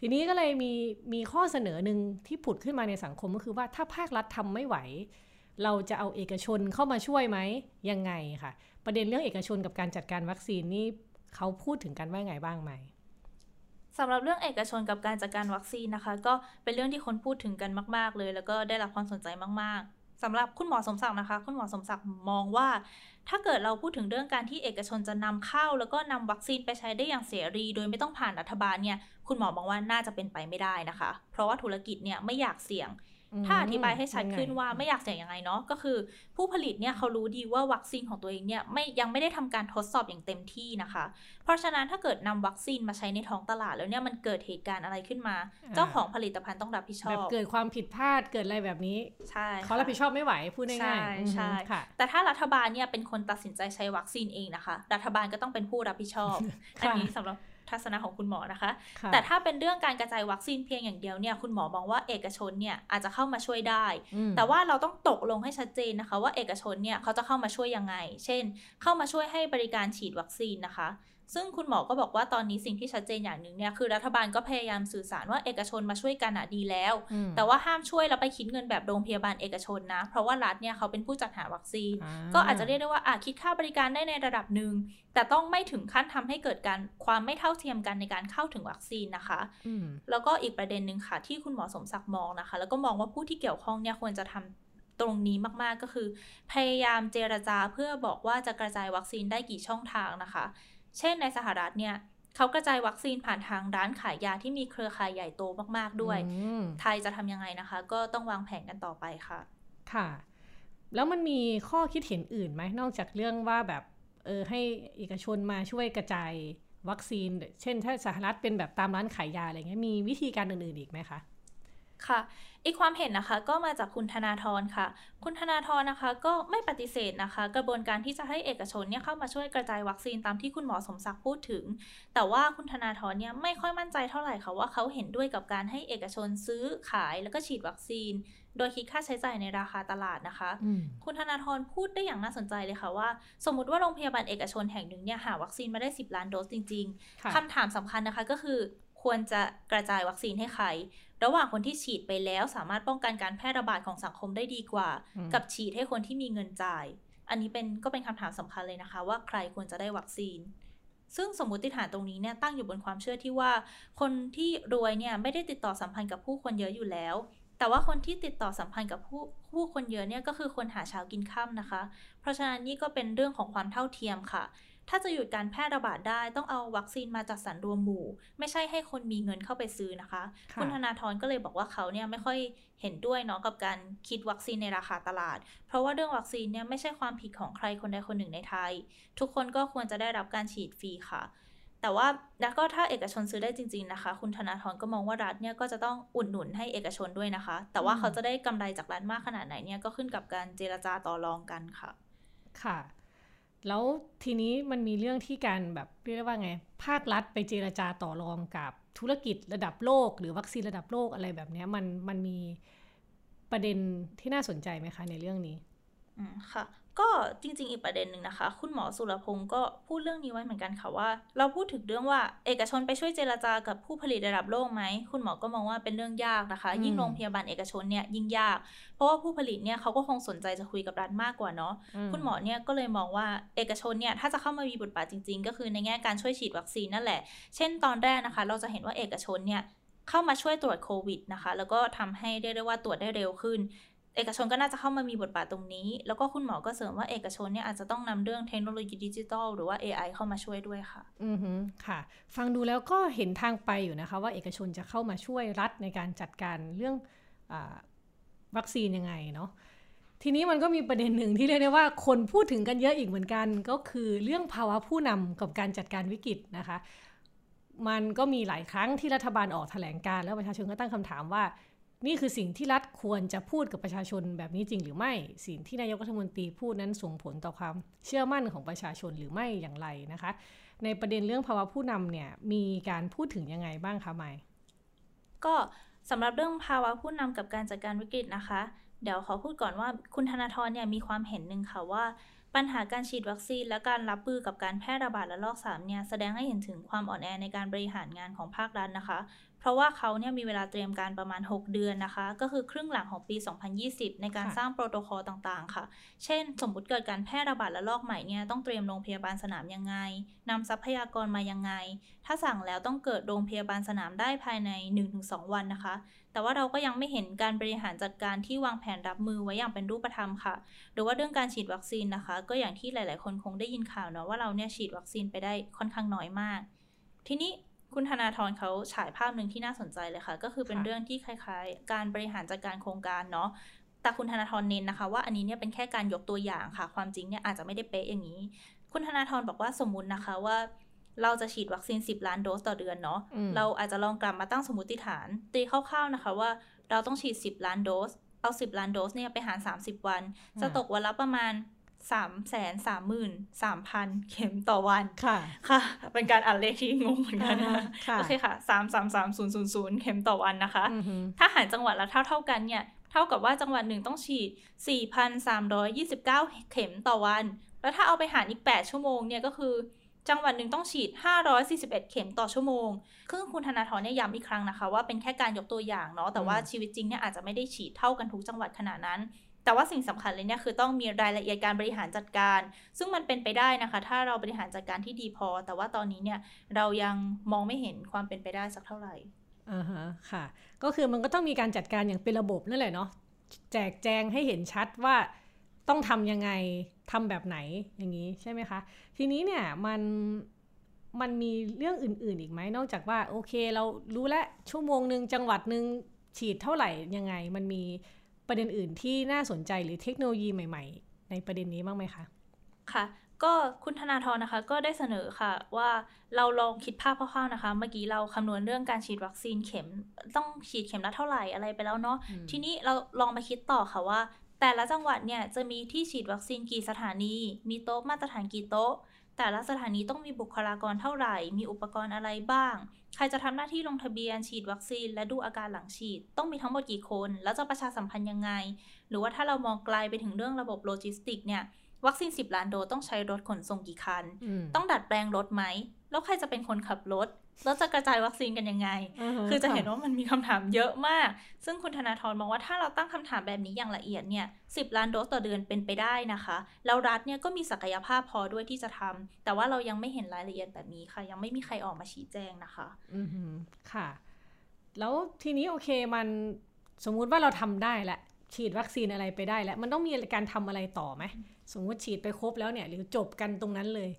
ทีนี้ก็เลยมีมีข้อเสนอหนึ่งที่ผุดขึ้นมาในสังคมก็คือว่าถ้าภาครัฐทำไม่ไหว เราจะเอาเอกชนเข้ามาช่วยไหมยังไงค่ะ ประเด็นเรื่องเอกชนกับการจัดการวัคซีนนี่เขาพูดถึงกันว่าไงบ้างไหมสำหรับเรื่องเอกชนกับการจัดการวัคซีนนะคะ ก็เป็นเรื่องที่คนพูดถึงกันมาก ๆ เลย แล้วก็ได้รับความสนใจมากๆ สำหรับคุณหมอสมศักดิ์นะคะ คุณหมอสมศักดิ์มองว่า ถ้าเกิดเราพูดถึงเรื่องการที่เอกชนจะนำเข้า แล้วก็นำวัคซีนไปใช้ได้อย่างเสรี โดยไม่ต้องผ่านรัฐบาลเนี่ยคุณหมอมองว่าน่าจะเป็นไปไม่ได้นะคะ เพราะว่าธุรกิจเนี่ยไม่อยากเสี่ยง ถ้าอธิบายให้ชัดขึ้นว่าไม่อยากเสี่ยงยังไงเนาะก็คือ ผู้ผลิตเนี่ยเขารู้ดีว่าวัคซีนของตัวเองเนี่ยไม่ยังไม่ได้ทำการทดสอบอย่างเต็มที่นะคะ เพราะฉะนั้นถ้าเกิดนำวัคซีนมาใช้ในท้องตลาดแล้วเนี่ยมันเกิดเหตุการณ์อะไรขึ้นมา เจ้าของผลิตภัณฑ์ต้องรับผิดชอบแบบเกิดความผิดพลาดเกิดอะไรแบบนี้ใช่เขารับผิดชอบไม่ไหวพูดง่ายๆใช่ใช่ค่ะแต่ถ้ารัฐบาลเนี่ยเป็นคนตัดสินใจใช้วัคซีนเองนะคะ รัฐบาลก็ต้องเป็นผู้รับผิดชอบค่ะอันนี้สำหรับ ทัศนะของคุณหมอนะคะค่ะแต่ถ้าเป็นเรื่องการกระจายวัคซีนเพียงอย่างเดียวเนี่ยคุณหมอมองว่าเอกชนเนี่ยอาจจะเข้ามาช่วยได้อืมแต่ว่าเราต้องตกลงให้ชัดเจนนะคะ ว่าเอกชนเนี่ยเขาจะเข้ามาช่วยยังไง เช่น เข้ามาช่วยให้บริการฉีดวัคซีนนะคะ ซึ่งคุณหมอก็บอกว่าตอนนี้สิ่งที่ชัดเจนอย่างหนึ่งเนี่ยคือรัฐบาลก็พยายามสื่อสารว่าเอกชนมาช่วยกันอะดีแล้วอืมแต่ว่าห้ามช่วยแล้วไปคิดเงินแบบโรงพยาบาลเอกชนนะ เพราะว่ารัฐเนี่ยเขาเป็นผู้จัดหาวัคซีน ก็อาจจะเรียกได้ว่าอาคิดค่าบริการได้ในระดับหนึ่งแต่ต้องไม่ถึงขั้นทำให้เกิดการความไม่เท่าเทียมกันในการเข้าถึงวัคซีนนะคะอืมแล้วก็อีกประเด็นหนึ่งค่ะ ที่คุณหมอสมศักดิ์มองนะคะ แล้วก็มองว่าผู้ที่เกี่ยวข้องเนี่ยควรจะทำตรงนี้มากๆก็คือ พยายามเจรจาเพื่อบอกว่าจะกระจายวัคซีนได้กี่ช่องทางนะคะ เช่นในสหรัฐเนี่ยเขากระจายวัคซีนผ่านทางร้านขายยาที่มีเครือข่ายใหญ่โตมากๆด้วยอืมไทยจะทำยังไงนะคะ ก็ต้องวางแผนกันต่อไปค่ะ ค่ะ แล้วมันมีข้อคิดเห็นอื่นไหมนอกจากเรื่องว่าแบบเออให้เอกชนมาช่วยกระจายวัคซีน เช่น ถ้าสหรัฐเป็นแบบตามร้านขายยาอะไรเงี้ยมีวิธีการอื่นๆอีกไหมคะ ค่ะ อีกความเห็นนะคะก็มาจากคุณธนาธรค่ะ คุณธนาธรนะคะก็ไม่ปฏิเสธนะคะ กระบวนการที่จะให้เอกชนเนี่ยเข้ามาช่วยกระจายวัคซีนตามที่คุณหมอสมศักดิ์พูดถึง แต่ว่าคุณธนาธรเนี่ยไม่ค่อยมั่นใจเท่าไหร่ค่ะว่าเขาเห็นด้วยกับการให้เอกชนซื้อขายแล้วก็ฉีดวัคซีน โดยคิดค่าใช้จ่ายในราคาตลาดนะคะอืมคุณธนาธรพูดได้อย่างน่าสนใจเลยค่ะว่า สมมติว่าโรงพยาบาลเอกชนแห่งหนึ่งเนี่ยหาวัคซีนมาได้ 10 ล้านโดสจริง ๆค่ะคำถามสำคัญนะคะก็คือควรจะกระจายวัคซีนให้ใคร ระหว่างคนที่ฉีดไปแล้วสามารถป้องกันการแพร่ระบาดของสังคมได้ดีกว่าอืมกับฉีดให้คนที่มีเงินจ่าย อันนี้เป็นก็เป็นคำถามสำคัญเลยนะคะ ว่าใครควรจะได้วัคซีน ซึ่งสมมติฐานตรงนี้เนี่ยตั้งอยู่บนความเชื่อที่ว่า คนที่รวยเนี่ยไม่ได้ติดต่อสัมพันธ์กับผู้คนเยอะอยู่แล้วแต่ว่าคนที่ติดต่อสัมพันธ์กับผู้ผู้คนเยอะเนี่ยก็คือคนหาเช้ากินค่ำนะคะ เพราะฉะนั้นนี่ก็เป็นเรื่องของความเท่าเทียมค่ะ ถ้าจะหยุดการแพร่ระบาดได้ต้องเอาวัคซีนมาจัดสรรรวมหมู่ ไม่ใช่ให้คนมีเงินเข้าไปซื้อนะคะค่ะคุณธนาธรก็เลยบอกว่าเขาเนี่ยไม่ค่อยเห็นด้วยเนาะกับการคิดวัคซีนในราคาตลาด เพราะว่าเรื่องวัคซีนเนี่ยไม่ใช่ความผิดของใครคนใดคนหนึ่งในไทย ทุกคนก็ควรจะได้รับการฉีดฟรีค่ะแต่ว่าแล้วก็ถ้าเอกชนซื้อได้จริง ๆนะคะ คุณธนาธรก็มองว่ารัฐเนี่ยก็จะต้องอุดหนุนให้เอกชนด้วยนะคะ แต่ว่าอืมเขาจะได้กำไรจากรัฐมากขนาดไหนเนี่ยก็ขึ้นกับการเจรจาต่อรองกันค่ะ ค่ะ แล้วทีนี้มันมีเรื่องที่การแบบเรียกว่าไง ภาครัฐไปเจรจาต่อรองกับธุรกิจระดับโลก หรือวัคซีนระดับโลกอะไรแบบนี้มันมันมีประเด็นที่น่าสนใจไหมคะในเรื่องนี้ อืมค่ะ ก็จริง ๆ อีกประเด็นหนึ่งนะคะ คุณหมอสุรพงศ์ก็พูดเรื่องนี้ไว้เหมือนกันค่ะว่า เราพูดถึงเรื่องว่าเอกชนไปช่วยเจรจากับผู้ผลิตระดับโลกไหม คุณหมอก็มองว่าเป็นเรื่องยากนะคะอืมยิ่งโรงพยาบาลเอกชนเนี่ยยิ่งยาก เพราะว่าผู้ผลิตเนี่ยเขาก็คงสนใจจะคุยกับรัฐมากกว่าเนาะคุณหมอเนี่ยก็เลยมองว่าเอกชนเนี่ยถ้าจะเข้ามามีบทบาทจริง ๆ ก็คือในแง่การช่วยฉีดวัคซีนนั่นแหละ เช่นตอนแรกนะคะ เราจะเห็นว่าเอกชนเนี่ยเข้ามาช่วยตรวจโควิดนะคะ แล้วก็ทำให้เรียกได้ว่าตรวจได้เร็วขึ้น เอกชนก็น่าจะเข้ามามีบทบาทตรงนี้ แล้วก็คุณหมอก็เสริมว่าเอกชนเนี่ยอาจจะต้องนำเรื่องเทคโนโลยีดิจิทัลหรือว่า AI เข้ามาช่วยด้วยค่ะ อือฮึค่ะ ฟังดูแล้วก็เห็นทางไปอยู่นะคะ ว่าเอกชนจะเข้ามาช่วยรัฐในการจัดการเรื่องอวัคซีนยังไงเนาะทีนี้มันก็มีประเด็นหนึ่งที่เรียกได้ว่าคนพูดถึงกันเยอะอีกเหมือนกัน ก็คือเรื่องภาวะผู้นำกับการจัดการวิกฤตนะคะ มันก็มีหลายครั้งที่รัฐบาลออกแถลงการแล้วประชาชนก็ตั้งคำถามว่า นี่คือสิ่งที่รัฐควรจะพูดกับประชาชนแบบนี้จริงหรือไม่ สิ่งที่นายกรัฐมนตรีพูดนั้นส่งผลต่อความเชื่อมั่นของประชาชนหรือไม่อย่างไรนะคะ ในประเด็นเรื่องภาวะผู้นำเนี่ยมีการพูดถึงยังไงบ้างคะไมค์ก็สำหรับเรื่องภาวะผู้นำกับการจัดการวิกฤตนะคะ เดี๋ยวขอพูดก่อนว่าคุณธนาธรเนี่ยมีความเห็นหนึ่งค่ะว่า ปัญหาการฉีดวัคซีน และการรับมือกับการแพร่ระบาดระลอก3เนี่ยแสดงให้เห็นถึงความอ่อนแอในการบริหารงานของภาครัฐนะคะ เพราะว่าเขาเนี่ยมีเวลาเตรียมการประมาณ 6 เดือนนะคะ ก็คือครึ่งหลังของปี 2020 ในการค่ะสร้างโปรโตคอลต่างๆ ค่ะ เช่น สมมุติเกิดการแพร่ระบาดระลอกใหม่เนี่ยต้องเตรียมโรงพยาบาลสนามยังไงนำทรัพยากรมายังไง ถ้าสั่งแล้วต้องเกิดโรงพยาบาลสนามได้ภายใน 1-2 วันนะคะ แต่ว่าเราก็ยังไม่เห็นการบริหารจัดการที่วางแผนรับมือไว้อย่างเป็นรูปธรรมค่ะ หรือว่าเรื่องการฉีดวัคซีนนะคะ ก็อย่างที่หลาย ๆ คนคงได้ยินข่าวเนาะว่าเราเนี่ยฉีดวัคซีนไปได้ค่อนข้างน้อยมาก ทีนี้ คุณธนาธรเขาฉายภาพหนึ่งที่น่าสนใจเลยค่ะ ก็คือเป็นค่ะเรื่องที่คล้าย ๆ การบริหารจัดการโครงการเนาะแต่คุณธนาธรเน้นนะคะ ว่าอันนี้เนี่ยเป็นแค่การยกตัวอย่างค่ะ ความจริงเนี่ยอาจจะไม่ได้เป๊ะอย่างนี้ คุณธนาธรบอกว่าสมมุตินะคะว่า เราจะฉีดวัคซีน 10 ล้านโดสต่อเดือนเนาะอืมเราอาจจะลองกลับมาตั้งสมมติฐาน ตีคร่าวๆนะคะว่าเราต้องฉีด 10 ล้านโดสเอา 10 ล้านโดสเนี่ยไปหาร 30 วัน จะตกวันละประมาณ 3 3 3 3 0 0 0เข็มต่อวันค่ะ ค่ะ เป็นการอ่านเลขที่งงเหมือนกันนะอ่าค่ะโอเคค่ะ3 3 3 0 0 0เข็มต่อวันนะคะอือฮึถ้าหารจังหวัดละเท่าเท่าๆกันเนี่ย เท่ากับว่าจังหวัดหนึ่งต้องฉีด 4,329 เข็มต่อวัน แล้วถ้าเอาไปหารอีก 8 ชั่วโมงเนี่ยก็คือ จังหวัดหนึ่งต้องฉีด 541 เข็มต่อชั่วโมงคือคุณธนาธรเนี่ยย้ำอีกครั้งนะคะ ว่าเป็นแค่การยกตัวอย่างเนาะแต่ว่าชีวิตจริงเนี่ยอาจจะไม่ได้ฉีดเท่ากันทุกจังหวัดขนาดนั้น แต่ว่าสิ่งสำคัญเลยเนี่ยคือต้องมีรายละเอียดการบริหารจัดการ ซึ่งมันเป็นไปได้นะคะ ถ้าเราบริหารจัดการที่ดีพอ แต่ว่าตอนนี้เนี่ยเรายังมองไม่เห็นความเป็นไปได้สักเท่าไหร่อ่าฮะค่ะ ก็คือมันก็ต้องมีการจัดการอย่างเป็นระบบนั่นแหละเนาะแจกแจงให้เห็นชัดว่าต้องทำยังไงทำแบบไหนอย่างนี้ใช่ไหมคะ ทีนี้เนี่ยมันมันมีเรื่องอื่น ๆ อีกไหมนอกจากว่าโอเคเรารู้แล้วชั่วโมงหนึ่งจังหวัดหนึ่งฉีดเท่าไหร่ยังไง มันมี ประเด็นอื่นที่น่าสนใจหรือเทคโนโลยีใหม่ ๆ ในประเด็นนี้บ้างไหมคะค่ะก็คุณธนาธรนะคะก็ได้เสนอค่ะว่าเราลองคิดภาพคร่าวๆนะคะ เมื่อกี้เราคำนวณเรื่องการฉีดวัคซีนเข็มต้องฉีดเข็มละเท่าไหร่อะไรไปแล้วเนาะทีนี้เราลองมาคิดต่อค่ะว่า แต่ละจังหวัดเนี่ยจะมีที่ฉีดวัคซีนกี่สถานี มีโต๊ะมาตรฐานกี่โต๊ะ แต่ละสถานีต้องมีบุคลากรเท่าไหร่ มีอุปกรณ์อะไรบ้าง ใครจะทำหน้าที่ลงทะเบียนฉีดวัคซีน และดูอาการหลังฉีด ต้องมีทั้งหมดกี่คน แล้วจะประชาสัมพันธ์ยังไง หรือว่าถ้าเรามองไกลไปถึงเรื่องระบบโลจิสติกเนี่ย วัคซีน 10 ล้านโดสต้องใช้รถขนส่งกี่คัน ต้องดัดแปลงรถไหม แล้วใครจะเป็นคนขับรถ แล้วจะกระจายวัคซีนกันยังไง คือจะเห็นว่ามันมีคำถามเยอะมาก ซึ่งคุณธนาธรมองว่าถ้าเราตั้งคำถามแบบนี้อย่างละเอียดเนี่ยสิล้านโดสต่อเดือนเป็นไปได้นะคะ แล้วรัฐเนี่ยก็มีศักยภาพพอด้วยที่จะทำแต่ว่าเรายังไม่เห็นรายละเอียดแบบนี้ค่ะ ยังไม่มีใครออกมาชี้แจงนะคะ อืมค่ะ แล้วทีนี้โอเคมันสมมุติว่าเราทำได้แหละฉีดวัคซีนอะไรไปได้แล้ว มันต้องมีการทำอะไรต่อไหม สมมติฉีดไปครบแล้วเนี่ย หรือจบกันตรงนั้นเลย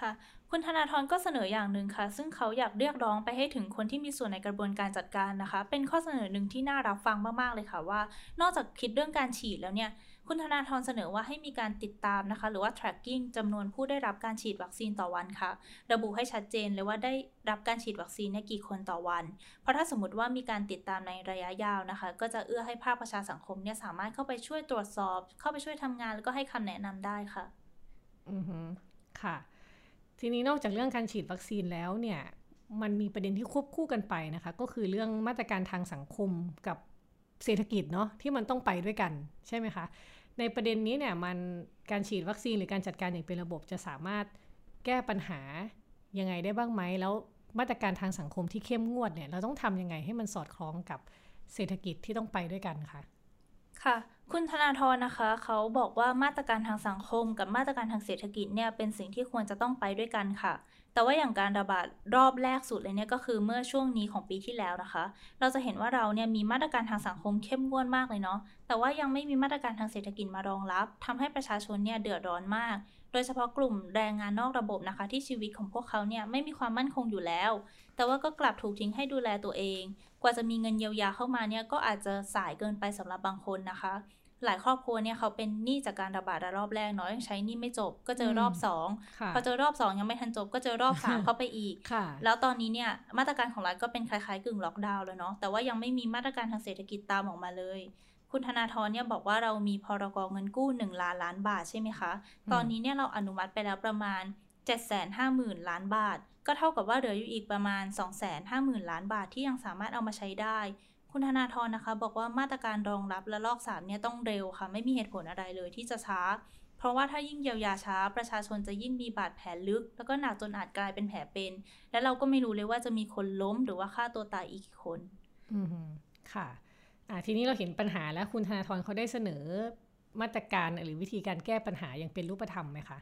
ค่ะคุณธนาธรก็เสนออย่างหนึ่งค่ะ ซึ่งเขาอยากเรียกร้องไปให้ถึงคนที่มีส่วนในกระบวนการจัดการนะคะ เป็นข้อเสนอหนึ่งที่น่ารับฟังมากๆเลยค่ะว่า นอกจากคิดเรื่องการฉีดแล้วเนี่ย คุณธนาธรเสนอว่าให้มีการติดตามนะคะ หรือว่า tracking จำนวนผู้ได้รับการฉีดวัคซีนต่อวันค่ะ ระบุให้ชัดเจนเลยว่าได้รับการฉีดวัคซีนในกี่คนต่อวัน เพราะถ้าสมมติว่ามีการติดตามในระยะยาวนะคะ ก็จะเอื้อให้ภาคประชาสังคมเนี่ยสามารถเข้าไปช่วยตรวจสอบ เข้าไปช่วยทำงานแล้วก็ให้คำแนะนำได้ค่ะ อือฮึค่ะ ทีนี้นอกจากเรื่องการฉีดวัคซีนแล้วเนี่ยมันมีประเด็นที่ควบคู่กันไปนะคะ ก็คือเรื่องมาตรการทางสังคมกับเศรษฐกิจเนาะที่มันต้องไปด้วยกันใช่ไหมคะ ในประเด็นนี้เนี่ยมันการฉีดวัคซีนหรือการจัดการอย่างเป็นระบบจะสามารถแก้ปัญหายังไงได้บ้างไหมแล้วมาตรการทางสังคมที่เข้มงวดเนี่ยเราต้องทำยังไงให้มันสอดคล้องกับเศรษฐกิจที่ต้องไปด้วยกันคะ ค่ะ คุณธนาธรนะคะ เขาบอกว่ามาตรการทางสังคม กับมาตรการทางเศรษฐกิจเนี่ยเป็นสิ่งที่ควรจะต้องไปด้วยกันค่ะ แต่ว่าอย่างการระบาดรอบแรกสุดเลยเนี่ยก็คือเมื่อช่วงนี้ของปีที่แล้วนะคะ เราจะเห็นว่าเราเนี่ยมีมาตรการทางสังคมเข้มงวดมากเลยเนาะ แต่ว่ายังไม่มีมาตรการทางเศรษฐกิจมารองรับทำให้ประชาชนเนี่ยเดือดร้อนมาก โดยเฉพาะกลุ่มแรงงานนอกระบบนะคะ ที่ชีวิตของพวกเขาเนี่ยไม่มีความมั่นคงอยู่แล้ว แต่ว่าก็กลับถูกทิ้งให้ดูแลตัวเอง กว่าจะมีเงินเยียวยาเข้ามาเนี่ยก็อาจจะสายเกินไปสำหรับบางคนนะคะ หลายครอบครัวเนี่ยเขาเป็นหนี้จากการระบาดระรอบแรกเนาะยังใช้หนี้ไม่จบก็เจอรอบสองพอเจอรอบสองยังไม่ทันจบก็เจอรอบสามเข้าไปอีก แล้วตอนนี้เนี่ยมาตรการของรัฐก็เป็นคล้ายๆกึ่งล็อกดาวน์แล้วเนาะแต่ว่ายังไม่มีมาตรการทางเศรษฐกิจตามออกมาเลยคุณธนาธรเนี่ยบอกว่าเรามีพรกเงินกู้ 1 ล้านล้านบาทใช่ไหมคะ ตอนนี้เนี่ยเราอนุมัติไปแล้วประมาณ 750,000 ล้านบาท ก็เท่ากับว่าเหลืออยู่อีกประมาณ 250,000 ล้านบาทที่ยังสามารถเอามาใช้ได้ คุณธนาธรนะคะ บอกว่ามาตรการรองรับและลอกสามเนี่ยต้องเร็วค่ะ ไม่มีเหตุผลอะไรเลยที่จะช้า เพราะว่าถ้ายิ่งเยียวยาช้า ประชาชนจะยิ่งมีบาดแผลลึก แล้วก็หนักจนอาจกลายเป็นแผลเป็น และเราก็ไม่รู้เลยว่าจะมีคนล้มหรือว่าฆ่าตัวตายอีกคน อืมค่ะอ่าทีนี้เราเห็นปัญหาแล้วคุณธนาธรเขาได้เสนอมาตรการหรือวิธีการแก้ปัญหาอย่างเป็นรูปธรรมไหมคะ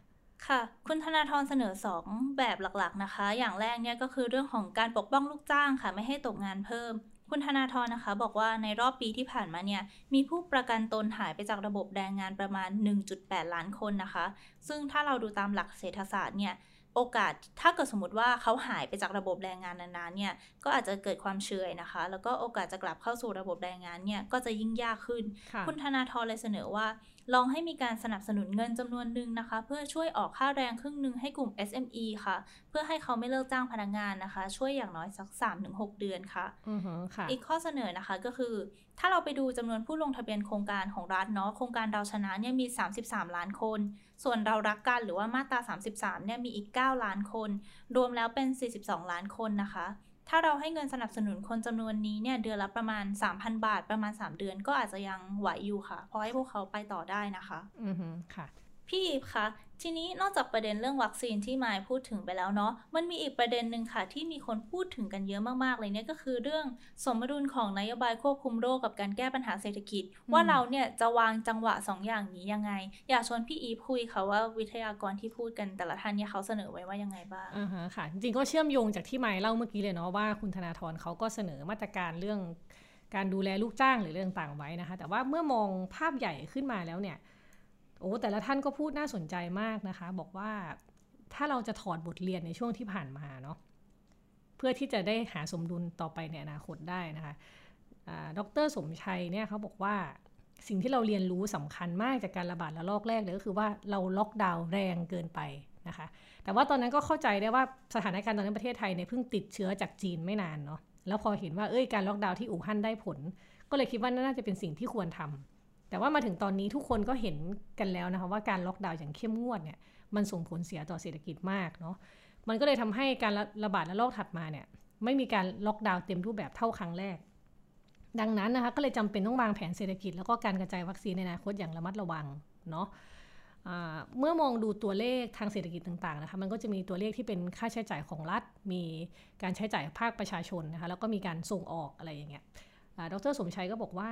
ค่ะ คุณธนาธรเสนอ 2 แบบหลักๆนะคะ อย่างแรกเนี่ยก็คือเรื่องของการปกป้องลูกจ้างค่ะ ไม่ให้ตกงานเพิ่ม คุณธนาธรนะคะ บอกว่าในรอบปีที่ผ่านมาเนี่ยมีผู้ประกันตนหายไปจากระบบแรงงานประมาณ 1.8 ล้านคนนะคะ ซึ่งถ้าเราดูตามหลักเศรษฐศาสตร์เนี่ยโอกาสถ้าเกิดสมมติว่าเขาหายไปจากระบบแรงงานนานๆเนี่ยก็อาจจะเกิดความเชื่อนะคะ แล้วก็โอกาสจะกลับเข้าสู่ระบบแรงงานเนี่ยก็จะยิ่งยากขึ้น คุณธนาธรเลยเสนอว่าลองให้มีการสนับสนุนเงินจำนวนหนึ่งนะคะ เพื่อช่วยออกค่าแรงครึ่งหนึ่งให้กลุ่ม SME ค่ะ เพื่อให้เขาไม่เลิกจ้างพนักงานนะคะ ช่วยอย่างน้อยสัก 3-6 เดือนค่ะอีกข้อเสนอนะคะก็คือ ถ้าเราไปดูจำนวนผู้ลงทะเบียนโครงการของรัฐเนาะโครงการเราชนะเนี่ยมี 33 ล้านคน ส่วนเรารักกันหรือว่ามาตรา 33เนี่ยมีอีก 9 ล้านคน รวมแล้วเป็น 42 ล้านคนนะคะ ถ้าเราให้เงินสนับสนุนคนจำนวนนี้เนี่ยเดือนละประมาณ 3,000 บาทประมาณ 3 เดือนก็อาจจะยังไหวอยู่ค่ะเพราะให้พวกเขาไปต่อได้นะคะ อือค่ะ พี่คะ ทีนี้นอกจากประเด็นเรื่องวัคซีนที่มายพูดถึงไปแล้วเนาะ มันมีอีกประเด็นหนึ่งค่ะ ที่มีคนพูดถึงกันเยอะมากๆเลยเนี่ยก็คือเรื่องสมดุลของนโยบายควบคุมโรคกับการแก้ปัญหาเศรษฐกิจ ว่าเราเนี่ยจะวางจังหวะสองอย่างนี้ยังไง อยากชวนพี่อีฟคุยค่ะว่าวิทยากรที่พูดกันแต่ละท่านเนี่ยเขาเสนอไว้ว่ายังไงบ้างอ่าฮะค่ะ จริงๆก็เชื่อมโยงจากที่ไมค์เล่าเมื่อกี้เลยเนาะว่าคุณธนาธรเขาก็เสนอมาตรการเรื่องการดูแลลูกจ้างหรือเรื่องต่างไว้นะคะ แต่ว่าเมื่อมองภาพใหญ่ขึ้นมาแล้วเนี่ย โอ้แต่ละท่านก็พูดน่าสนใจมากนะคะ บอกว่าถ้าเราจะถอดบทเรียนในช่วงที่ผ่านมาเนาะเพื่อที่จะได้หาสมดุลต่อไปในอนาคตได้นะคะดรสมชัยเนี่ยเขาบอกว่าสิ่งที่เราเรียนรู้สำคัญมากจากการระบาดระลอกแรกเลยก็คือว่าเราล็อกดาวน์แรงเกินไปนะคะ แต่ว่าตอนนั้นก็เข้าใจได้ว่าสถานการณ์ตอนนั้นประเทศไทยเนี่ยเพิ่งติดเชื้อจากจีนไม่นานเนาะแล้วพอเห็นว่าเอ้ยการล็อกดาวน์ที่อู่ฮั่นได้ผล ก็เลยคิดว่าน่าจะเป็นสิ่งที่ควรทำ แต่ว่ามาถึงตอนนี้ทุกคนก็เห็นกันแล้วนะคะว่าการล็อกดาวน์อย่างเข้มงวดเนี่ยมันส่งผลเสียต่อเศรษฐกิจมากเนาะมันก็เลยทำให้การระบาดระลอกถัดมาเนี่ยไม่มีการล็อกดาวน์เต็มรูปแบบเท่าครั้งแรก ดังนั้นนะคะก็เลยจำเป็นต้องวางแผนเศรษฐกิจ แล้วก็การกระจายวัคซีนในอนาคตอย่างระมัดระวังเนาะเมื่อมองดูตัวเลขทางเศรษฐกิจต่างๆนะคะมันก็จะมีตัวเลขที่เป็นค่าใช้จ่ายของรัฐ มีการใช้จ่ายภาคประชาชนนะคะแล้วก็มีการส่งออกอะไรอย่างเงี้ยดรสมชัยก็บอกว่า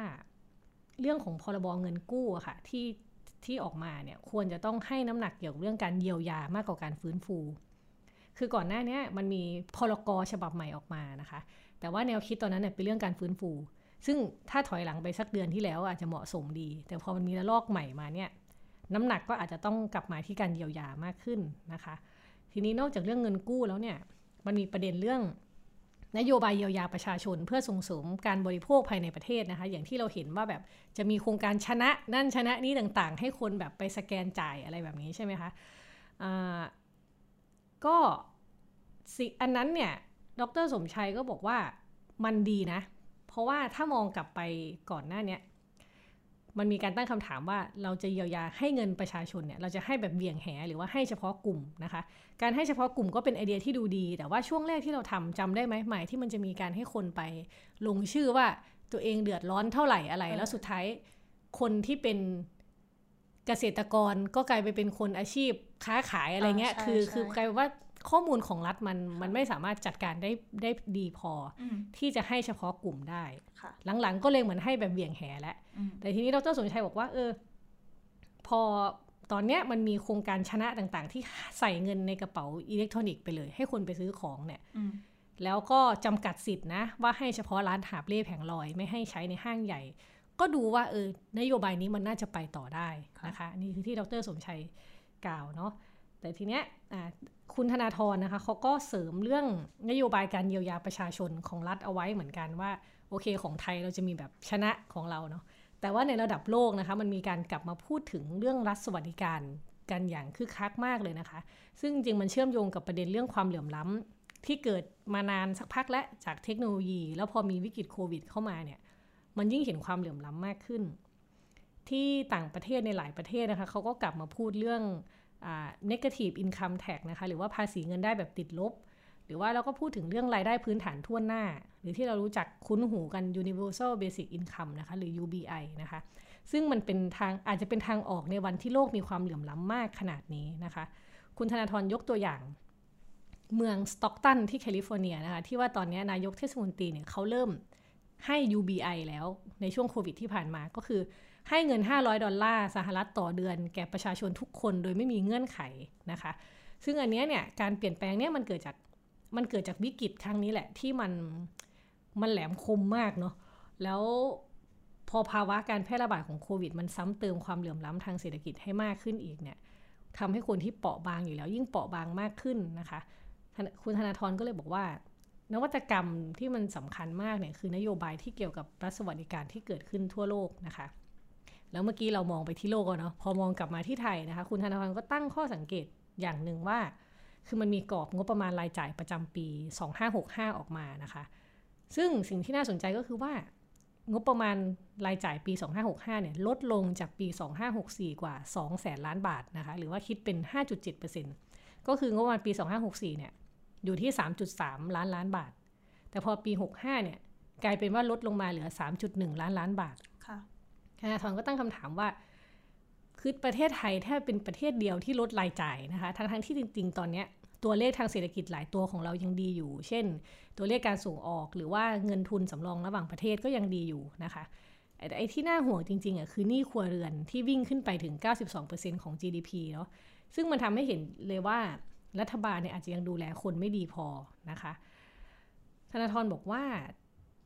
เรื่องของพรบเงินกู้อะค่ะที่ที่ออกมาเนี่ยควรจะต้องให้น้ำหนักเกี่ยวกับเรื่องการเยียวยามากกว่าการฟื้นฟู คือก่อนหน้านี้มันมีพรกฉบับใหม่ออกมานะคะ แต่ว่าแนวคิดตอนนั้นเนี่ยเป็นเรื่องการฟื้นฟู ซึ่งถ้าถอยหลังไปสักเดือนที่แล้วอาจจะเหมาะสมดี แต่พอมันมีระลอกใหม่มาเนี่ยน้ำหนักก็อาจจะต้องกลับมาที่การเยียวยามากขึ้นนะคะ ทีนี้นอกจากเรื่องเงินกู้แล้วเนี่ยมันมีประเด็นเรื่อง นโยบายเยียวยาประชาชน เพื่อส่งเสริมการบริโภคภายในประเทศนะคะ อย่างที่เราเห็นว่าแบบจะมีโครงการชนะนั่นชนะนี้ต่างๆ ให้คนแบบไปสแกนจ่ายอะไรแบบนี้ใช่ไหมคะะก็สิอันนั้นเนี่ยดรสมชัยก็บอกว่ามันดีนะ เพราะว่าถ้ามองกลับไปก่อนหน้านี้ มันมีการตั้งคำถามว่าเราจะเยียวยาให้เงินประชาชนเนี่ยเราจะให้แบบเบี่ยงแหหรือว่าให้เฉพาะกลุ่มนะคะ การให้เฉพาะกลุ่มก็เป็นไอเดียที่ดูดี แต่ว่าช่วงแรกที่เราทำจำได้ไหมหมายที่มันจะมีการให้คนไปลงชื่อว่าตัวเองเดือดร้อนเท่าไหร่อะไร แล้วสุดท้ายคนที่เป็นเกษตรกรก็กลายไปเป็นคนอาชีพค้าขายอะไรเงี้ย คือคือกลายว่า ข้อมูลของรัฐมันมันไม่สามารถจัดการได้ได้ดีพอที่จะให้เฉพาะกลุ่มได้ หลังๆก็เลยเหมือนให้แบบเบี่ยงแหแล้วแต่ทีนี้ดรสมชัยบอกว่า เออ พอตอนเนี้ยมันมีโครงการชนะต่างๆ ที่ใส่เงินในกระเป๋าอิเล็กทรอนิกส์ไปเลย ให้คนไปซื้อของเนี่ยแล้วก็จำกัดสิทธินะ ว่าให้เฉพาะร้านหาบเล่แผงลอย ไม่ให้ใช้ในห้างใหญ่ ก็ดูว่าเออนโยบายนี้มันน่าจะไปต่อได้นะคะ นี่คือที่ดรสมชัยกล่าวเนาะ แต่ทีเนี้ยคุณธนาธรนะคะเขาก็เสริมเรื่องนโยบายการเยียวยาประชาชนของรัฐเอาไว้เหมือนกันว่าโอเคของไทยเราจะมีแบบชนะของเราเนาะแต่ว่าในระดับโลกนะคะมันมีการกลับมาพูดถึงเรื่องรัฐสวัสดิการกันอย่างคึกคักมากเลยนะคะ ซึ่งจริงมันเชื่อมโยงกับประเด็นเรื่องความเหลื่อมล้ำที่เกิดมานานสักพักและจากเทคโนโลยี แล้วพอมีวิกฤตโควิดเข้ามาเนี่ยมันยิ่งเห็นความเหลื่อมล้ำมากขึ้น ที่ต่างประเทศในหลายประเทศนะคะเขาก็กลับมาพูดเรื่อง negative income tax นะคะ หรือว่าภาษีเงินได้แบบติดลบ หรือว่าเราก็พูดถึงเรื่องรายได้พื้นฐานทั่วหน้า หรือที่เรารู้จักคุ้นหูกัน universal basic income นะคะ หรือ UBI นะคะ ซึ่งมันเป็นทางอาจจะเป็นทางออกในวันที่โลกมีความเหลื่อมล้ำมากขนาดนี้นะคะ คุณธนาธรยกตัวอย่างเมืองสต็อกตันที่แคลิฟอร์เนียนะคะ ที่ว่าตอนนี้นายกเทศมนตรีเนี่ยเขาเริ่มให้ UBI แล้วในช่วงโควิดที่ผ่านมาก็คือ ให้เงิน 500 ดอลลาร์สหรัฐต่อเดือน แก่ประชาชนทุกคนโดยไม่มีเงื่อนไขนะคะ ซึ่งอันนี้เนี่ยการเปลี่ยนแปลงเนี่ยมันเกิดจากมันเกิดจากวิกฤตครั้งนี้แหละที่มันมันแหลมคมมากเนาะแล้วพอภาวะการแพร่ระบาดของโควิด มันซ้ำเติมความเหลื่อมล้ำทางเศรษฐกิจให้มากขึ้นอีกเนี่ยทำให้คนที่เปราะบางอยู่แล้ว ยิ่งเปราะบางมากขึ้นนะคะ คุณธนาธรก็เลยบอกว่า นวัตกรรมที่มันสำคัญมากเนี่ยคือนโยบายที่เกี่ยวกับรัฐสวัสดิการที่เกิดขึ้นทั่วโลกนะคะ แล้วเมื่อกี้เรามองไปที่โลกเนาะพอมองกลับมาที่ไทยนะคะ คุณธนาธรก็ตั้งข้อสังเกตอย่างหนึ่งว่า คือมันมีกรอบงบประมาณรายจ่ายประจำปี 2565 ออกมานะคะ ซึ่งสิ่งที่น่าสนใจก็คือว่างบประมาณรายจ่ายปี 2565 เนี่ยลดลงจากปี 2564 กว่า 2 แสนล้านบาทนะคะ หรือว่าคิดเป็น 5.7%ก็คืองบประมาณปี 2564 เนี่ย อยู่ที่ 3.3 ล้านล้านบาท แต่พอปี 65 เนี่ย กลายเป็นว่าลดลงมาเหลือ 3.1 ล้านล้านบาท ธนาธรก็ตั้งคำถามว่าคือประเทศไทยแทบเป็นประเทศเดียวที่ลดรายจ่ายนะคะ ทั้งทั้งที่จริง ๆ ตอนเนี้ยตัวเลขทางเศรษฐกิจหลายตัวของเรายังดีอยู่ เช่น ตัวเลขการส่งออกหรือว่าเงินทุนสำรองระหว่างประเทศก็ยังดีอยู่นะคะแต่ไอ้ที่น่าห่วงจริงๆอะคือหนี้ครัวเรือนที่วิ่งขึ้นไปถึง 92%ของ GDP เนาะซึ่งมันทำให้เห็นเลยว่ารัฐบาลเนี่ยอาจจะยังดูแลคนไม่ดีพอนะคะธนาธรบอกว่า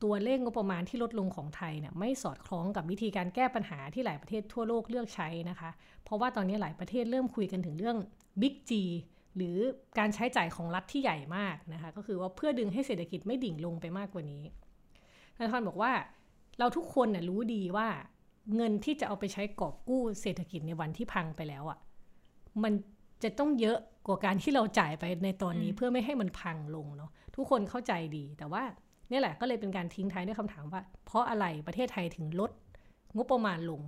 ตัวเลขงบประมาณที่ลดลงของไทยเนี่ยไม่สอดคล้องกับวิธีการแก้ปัญหาที่หลายประเทศทั่วโลกเลือกใช้นะคะ เพราะว่าตอนนี้หลายประเทศเริ่มคุยกันถึงเรื่อง Big G หรือการใช้จ่ายของรัฐที่ใหญ่มากนะคะ ก็คือว่าเพื่อดึงให้เศรษฐกิจไม่ดิ่งลงไปมากกว่านี้นาธรบอกว่าเราทุกคนน่ยรู้ดีว่าเงินที่จะเอาไปใช้กอบกู้เศรษฐกิจในวันที่พังไปแล้วอะ่ะมันจะต้องเยอะกว่าการที่เราจ่ายไปในตอนนี้เพื่อไม่ให้มันพังลงเนาะทุกคนเข้าใจดีแต่ว่า นี่แหละก็เลยเป็นการทิ้งท้ายด้วยคำถามว่า เพราะอะไรประเทศไทยถึงลดงบประมาณลง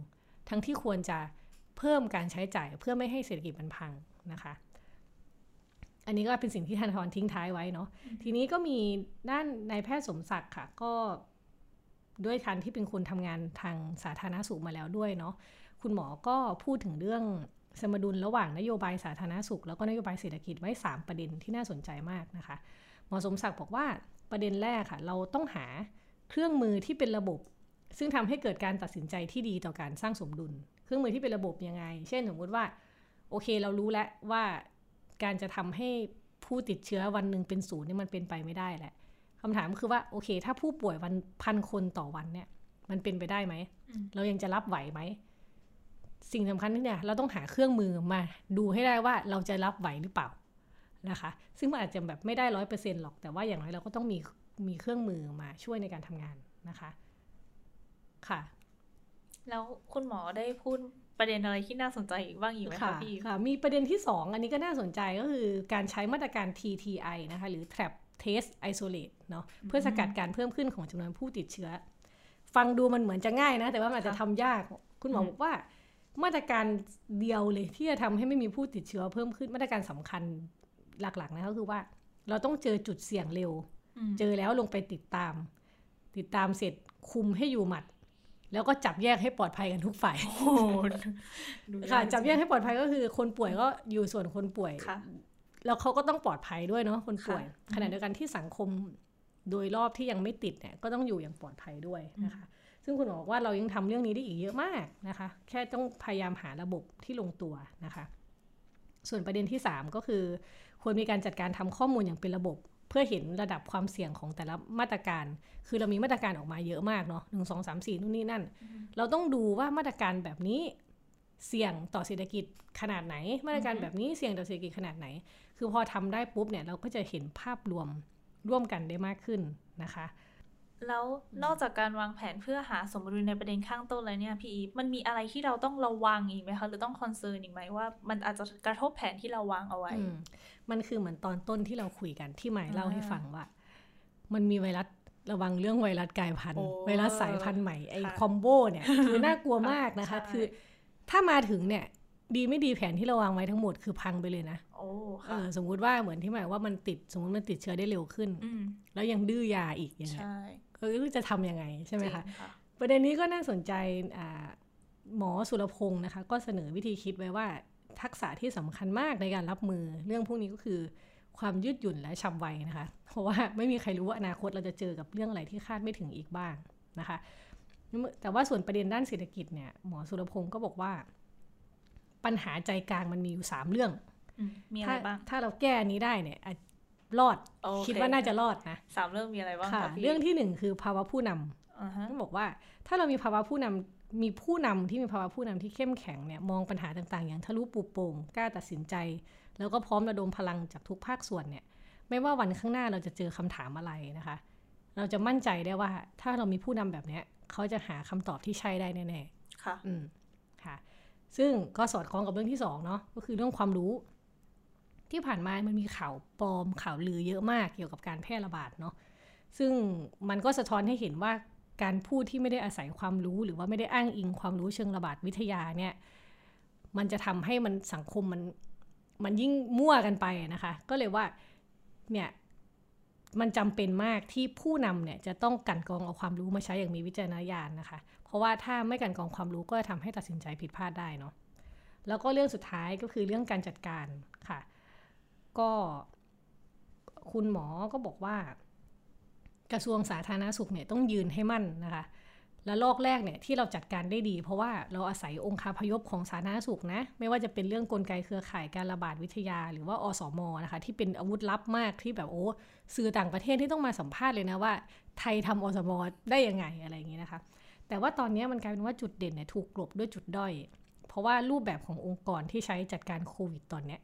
ทั้งที่ควรจะเพิ่มการใช้จ่ายเพื่อไม่ให้เศรษฐกิจมันพังนะคะอันนี้ก็เป็นสิ่งที่ธนาธรทิ้งท้ายไว้เนาะ ทีนี้ก็มีด้านนายแพทย์สมศักดิ์ค่ะ ก็ด้วยการที่เป็นคนทำงานทางสาธารณสุขมาแล้วด้วยเนาะ คุณหมอก็พูดถึงเรื่องสมดุลระหว่างนโยบายสาธารณสุข แล้วก็นโยบายเศรษฐกิจไว้ 3 ประเด็นที่น่าสนใจมากนะคะ หมอสมศักดิ์บอกว่า ประเด็นแรกค่ะ เราต้องหาเครื่องมือที่เป็นระบบ ซึ่งทำให้เกิดการตัดสินใจที่ดีต่อการสร้างสมดุล เครื่องมือที่เป็นระบบยังไง เช่นสมมติว่า โอเคเรารู้แล้วว่าการจะทำให้ผู้ติดเชื้อวันหนึ่งเป็นศูนย์นี่มันเป็นไปไม่ได้แหละคำถามคือว่าโอเค ถ้าผู้ป่วยวันพันคนต่อวันเนี่ย มันเป็นไปได้ไหม เรายังจะรับไหวไหม สิ่งสำคัญที่เนี่ย เราต้องหาเครื่องมือมาดูให้ได้ว่าเราจะรับไหวหรือเปล่า นะคะ ซึ่งมันอาจจะแบบไม่ได้ร้อยเปอร์เซ็นหรอก แต่ว่าอย่างไรเราก็ต้องมีมีเครื่องมือมาช่วยในการทำงานนะคะ ค่ะ แล้วคุณหมอได้พูดประเด็นอะไรที่น่าสนใจอีกบ้างอีกไหมคะพี่ค่ะ มีประเด็นที่ 2 อันนี้ก็น่าสนใจก็คือการใช้มาตรการ TTI นะคะ หรือ Trap Test Isolate เนาะเพื่อสกัดการเพิ่มขึ้นของจำนวนผู้ติดเชื้อ ฟังดูมันเหมือนจะง่ายนะ แต่ว่ามันอาจจะทำยาก คุณหมอบอกว่า มาตรการเดียวเลยที่จะทำให้ไม่มีผู้ติดเชื้อเพิ่มขึ้นมาตรการสำคัญ หลักๆนะก็คือว่า เราต้องเจอจุดเสี่ยงเร็ว เจอแล้วลงไปติดตาม ติดตามเสร็จคุมให้อยู่หมัด แล้วก็จับแยกให้ปลอดภัยกันทุกฝ่ายค่ะ จับแยกให้ปลอดภัยก็คือ คนป่วยก็อยู่ส่วนคนป่วยแล้วเขาก็ต้องปลอดภัยด้วยเนาะคนป่วยขณะเดียวกันที่สังคมโดยรอบที่ยังไม่ติดเนี่ยก็ต้องอยู่อย่างปลอดภัยด้วยนะคะ ซึ่งคุณบอกว่าเรายังทำเรื่องนี้ได้อีกเยอะมากนะคะ แค่ต้องพยายามหาระบบที่ลงตัวนะคะ ส่วนประเด็นที่ 3 ก็คือ ควรมีการจัดการทำข้อมูลอย่างเป็นระบบ เพื่อเห็นระดับความเสี่ยงของแต่ละมาตรการ คือเรามีมาตรการออกมาเยอะมากเนาะหนึ่งสองสามสี่นู่นนี่นั่น เราต้องดูว่ามาตรการแบบนี้เสี่ยงต่อเศรษฐกิจขนาดไหน มาตรการแบบนี้เสี่ยงต่อเศรษฐกิจขนาดไหน คือพอทำได้ปุ๊บเนี่ยเราก็จะเห็นภาพรวมร่วมกันได้มากขึ้นนะคะ แล้วนอกจากการวางแผนเพื่อหาสมดุลในประเด็นข้างต้นแล้วเนี่ยพี่อีมันมีอะไรที่เราต้องระวังอีกไหมคะหรือต้องคอนเซิร์นอีกไหมว่ามันอาจจะกระทบแผนที่เราวางเอาไว้ มันคือเหมือนตอนต้นที่เราคุยกันที่หมายเล่าให้ฟังว่า มันมีไวรัสระวังเรื่องไวรัสกลายพันธุ์ไวรัสสายพันธุ์ใหม่ไอคอมโบเนี่ยคือน่ากลัวมากนะคะ คือ ถ้ามาถึงเนี่ยดีไม่ดีแผนที่เราวางไว้ทั้งหมดคือพังไปเลยนะโอ้เออสมมุติว่าเหมือนที่หมายว่ามันติดสมมติมันติดเชื้อได้เร็วขึ้น แล้วยังดื้อยาอีกอย่างเงี้ย เออจะทํำยังไงใช่ไหมคะประเด็นนี้ก็น่าสนใจหมอสุรพงศ์นะคะ ก็เสนอวิธีคิดไว้ว่าทักษะที่สำคัญมากในการรับมือเรื่องพวกนี้ก็คือความยืดหยุ่นและฉับไวนะคะ เพราะว่าไม่มีใครรู้ว่าอนาคตเราจะเจอกับเรื่องอะไรที่คาดไม่ถึงอีกบ้างนะคะ แต่ว่าส่วนประเด็นด้านเศรษฐกิจเนี่ยหมอสุรพงศ์ก็บอกว่า ปัญหาใจกลางมันมีอยู่สามเรื่องมีอะไรบ้าง ถ้าเราแก้นี้ได้เนี่ย รอด คิดว่าน่าจะรอดนะสามเรื่องมีอะไรบ้างคะเรื่องที่หนึ่งคือภาวะผู้นำต้องบอกว่าถ้าเรามีภาวะผู้นำมีผู้นำที่มีภาวะผู้นำที่เข้มแข็งเนี่ยมองปัญหาต่างๆ อย่างทะลุปูโป่งกล้าตัดสินใจ แล้วก็พร้อมระดมพลังจากทุกภาคส่วนเนี่ย ไม่ว่าวันข้างหน้าเราจะเจอคำถามอะไรนะคะ เราจะมั่นใจได้ว่า ถ้าเรามีผู้นำแบบเนี้ยเขาจะหาคำตอบที่ใช่ได้แน่ๆค่ะ อืมค่ะ ซึ่งก็สอดคล้องกับเรื่องที่สองเนาะก็คือเรื่องความรู้ ที่ผ่านมามันมีข่าวปลอมข่าวลือเยอะมากเกี่ยวกับการแพร่ระบาดเนาะซึ่งมันก็สะท้อนให้เห็นว่าการพูดที่ไม่ได้อาศัยความรู้ หรือว่าไม่ได้อ้างอิงความรู้เชิงระบาดวิทยาเนี่ยมันจะทำให้มันสังคมมันมันยิ่งมั่วกันไปนะคะ ก็เลยว่าเนี่ยมันจำเป็นมากที่ผู้นำเนี่ยจะต้องกันกองเอาความรู้มาใช้อย่างมีวิจารณญาณนะคะ เพราะว่าถ้าไม่กันกองความรู้ก็จะทำให้ตัดสินใจผิดพลาดได้เนาะแล้วก็เรื่องสุดท้ายก็คือเรื่องการจัดการค่ะ ก็คุณหมอก็บอกว่า กระทรวงสาธารณสุขเนี่ยต้องยืนให้มั่นนะคะและลอกแรกเนี่ยที่เราจัดการได้ดี เพราะว่าเราอาศัยองค์คาพยพของสาธารณสุขนะ ไม่ว่าจะเป็นเรื่องกลไกเครือข่ายการระบาดวิทยา หรือว่าอสมนะคะ ที่เป็นอาวุธลับมากที่แบบโอ้สื่อต่างประเทศที่ต้องมาสัมภาษณ์เลยนะว่า ไทยทำอสมได้ยังไงอะไรอย่างนี้นะคะ แต่ว่าตอนนี้มันกลายเป็นว่าจุดเด่นเนี่ยถูกกลบด้วยจุดด้อย เพราะว่ารูปแบบขององค์กรที่ใช้จัดการโควิดตอนเนี้ย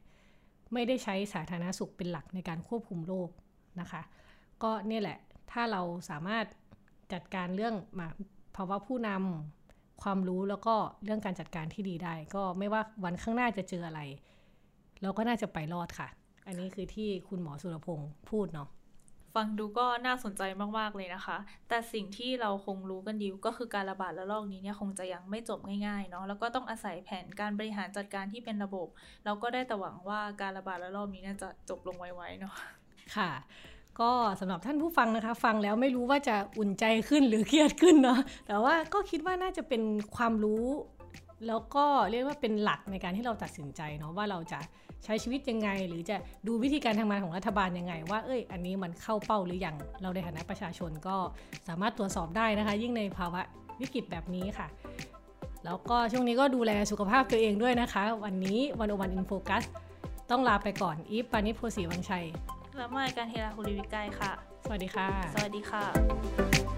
ไม่ได้ใช้สาธารณสุขเป็นหลักในการควบคุมโรคนะคะ ก็เนี่ยแหละถ้าเราสามารถจัดการเรื่องมาภาวะผู้นำความรู้แล้วก็เรื่องการจัดการที่ดีได้ ก็ไม่ว่าวันข้างหน้าจะเจออะไร เราก็น่าจะไปรอดค่ะ อันนี้คือที่คุณหมอสุรพงศ์พูดเนาะ ฟังดูก็น่าสนใจมากๆเลยนะคะ แต่สิ่งที่เราคงรู้กันอยู่ก็คือการระบาดระลอกนี้เนี่ยคงจะยังไม่จบง่ายๆเนาะ แล้วก็ต้องอาศัยแผนการบริหารจัดการที่เป็นระบบ เราก็ได้แต่หวังว่าการระบาดระลอกนี้น่าจะจบลงไวๆเนาะ ค่ะก็สำหรับท่านผู้ฟังนะคะ ฟังแล้วไม่รู้ว่าจะอุ่นใจขึ้นหรือเครียดขึ้นเนาะแต่ว่าก็คิดว่าน่าจะเป็นความรู้ แล้วก็เรียกว่าเป็นหลักในการที่เราตัดสินใจเนาะว่าเราจะใช้ชีวิตยังไง หรือจะดูวิธีการทำงานของรัฐบาลยังไง ว่าเอ้ยอันนี้มันเข้าเป้าหรือยังเราในฐานะประชาชนก็สามารถตรวจสอบได้นะคะ ยิ่งในภาวะวิกฤตแบบนี้ค่ะ แล้วก็ช่วงนี้ก็ดูแลสุขภาพตัวเองด้วยนะคะ วันนี้วันโอวันอินโฟกัสต้องลาไปก่อนอีฟปานิชโพสีวังชัยแล้วมาการเฮราคุริวิกายค่ะ สวัสดีค่ะ สวัสดีค่ะ